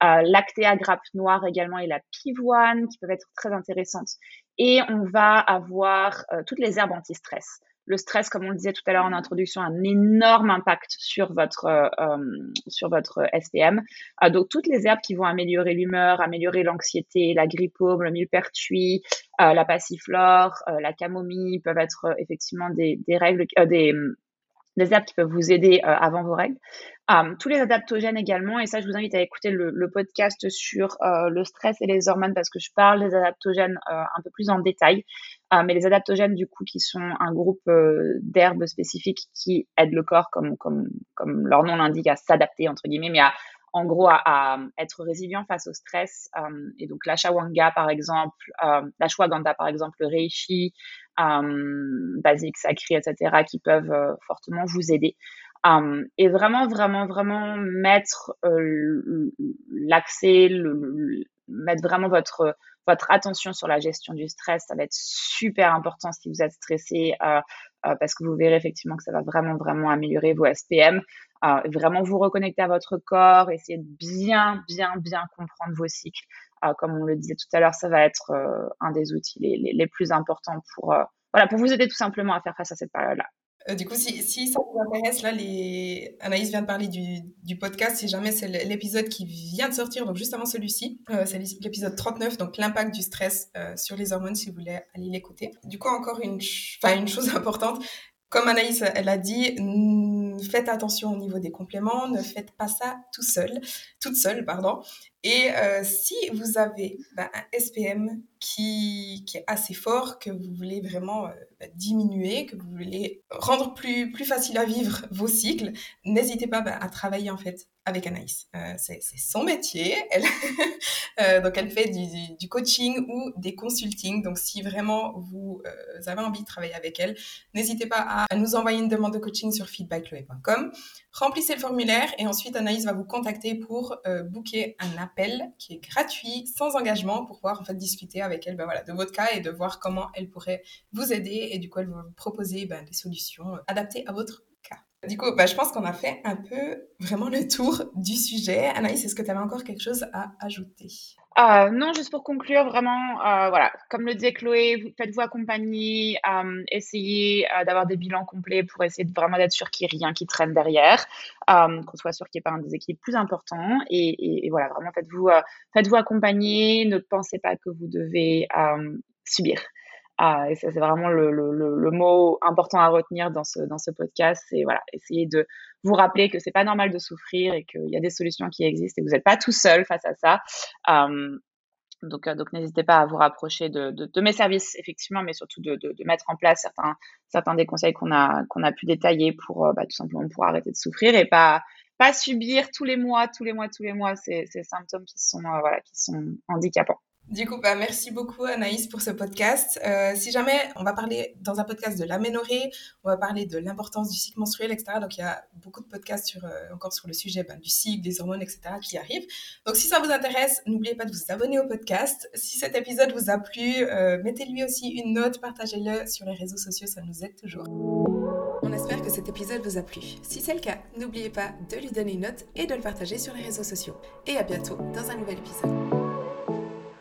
Lactea grappe noire également et la pivoine qui peuvent être très intéressantes. Et on va avoir toutes les herbes anti-stress le stress, comme on le disait tout à l'heure en introduction, a un énorme impact sur votre, euh, euh, sur votre SPM. Euh, donc, toutes les herbes qui vont améliorer l'humeur, améliorer l'anxiété, la grippe-paume, le millepertuis, la passiflore, la camomille peuvent être effectivement des, des règles, des, des herbes qui peuvent vous aider avant vos règles. tous les adaptogènes également, et ça je vous invite à écouter le, podcast sur le stress et les hormones parce que je parle des adaptogènes un peu plus en détail. Euh, mais les adaptogènes, du coup, qui sont un groupe euh, d'herbes spécifiques qui aident le corps, comme, comme, comme leur nom l'indique, à s'adapter, entre guillemets, mais à, en gros, à, être résilient face au stress. Euh, et donc, l'ashawanga, par exemple, euh, l'ashwagandha, par exemple, le reishi, euh, basique, sacré, etc., qui peuvent fortement vous aider. et vraiment, vraiment, vraiment mettre l'accès, mettre vraiment votre attention sur la gestion du stress, ça va être super important si vous êtes stressé parce que vous verrez effectivement que ça va vraiment, vraiment améliorer vos SPM. vraiment vous reconnecter à votre corps, essayer de bien, bien, bien comprendre vos cycles. Comme on le disait tout à l'heure, ça va être un des outils les, plus importants pour, voilà, pour vous aider tout simplement à faire face à cette période-là. Euh, du coup, si, ça vous intéresse, là. Anaïs vient de parler du, podcast. Si jamais c'est l'épisode qui vient de sortir, donc juste avant celui-ci, euh, c'est l'épisode 39, donc l'impact du stress euh, sur les hormones, si vous voulez aller l'écouter. Du coup, encore une, enfin, une chose [LAUGHS] importante, comme Anaïs, elle a dit, faites attention au niveau des compléments, ne faites pas ça tout seul, toute seule, pardon. Et euh, si vous avez bah, un SPM qui, est assez fort, que vous voulez vraiment euh, bah, diminuer, que vous voulez rendre plus, facile à vivre vos cycles, n'hésitez pas bah, à travailler en fait avec Anaïs. Euh, c'est son métier. Elle [LAUGHS] donc, elle fait du, coaching ou des consulting. Donc, si vraiment vous, avez envie de travailler avec elle, n'hésitez pas à, nous envoyer une demande de coaching sur Remplissez le formulaire et ensuite Anaïs va vous contacter pour euh, booker un appel qui est gratuit, sans engagement, pour pouvoir en fait discuter avec elle ben, de votre cas et de voir comment elle pourrait vous aider. Et du coup, elle va vous proposer ben, des solutions adaptées à votre du coup, bah, je pense qu'on a fait un peu vraiment le tour du sujet. Anaïs, est-ce que tu avais encore quelque chose à ajouter? Euh, non, juste pour conclure, vraiment, euh, voilà, comme le disait Chloé, faites-vous accompagner, euh, essayez d'avoir des bilans complets pour essayer de vraiment d'être sûr qu'il n'y ait rien qui traîne derrière, qu'on soit sûr qu'il n'y ait pas un déséquilibre plus important. Et, voilà, vraiment, faites-vous faites-vous accompagner, ne pensez pas que vous devez subir. Ah, et ça, c'est vraiment le, mot important à retenir dans ce, podcast. C'est voilà, essayer de vous rappeler que c'est pas normal de souffrir et qu'il y a des solutions qui existent et que vous n'êtes pas tout seul face à ça. Euh, donc, euh, n'hésitez pas à vous rapprocher de, mes services, effectivement, mais surtout de, mettre en place certains, des conseils qu'on a, pu détailler pour euh, bah, tout simplement pour arrêter de souffrir et pas, subir tous les mois, tous les mois, tous les mois ces, symptômes qui sont, sont handicapants. Du coup, bah, merci beaucoup Anaïs pour ce podcast. Euh, si jamais on va parler dans un podcast de l'aménorrhée, on va parler de l'importance du cycle menstruel, etc. Donc il y a beaucoup de podcasts sur, euh, encore sur le sujet ben, du cycle, des hormones, etc. qui arrivent. Donc si ça vous intéresse, n'oubliez pas de vous abonner au podcast. Si cet épisode vous a plu, euh, mettez-lui aussi une note, partagez-le sur les réseaux sociaux, ça nous aide toujours. On espère que cet épisode vous a plu. Si c'est le cas, n'oubliez pas de lui donner une note et de le partager sur les réseaux sociaux. Et à bientôt dans un nouvel épisode.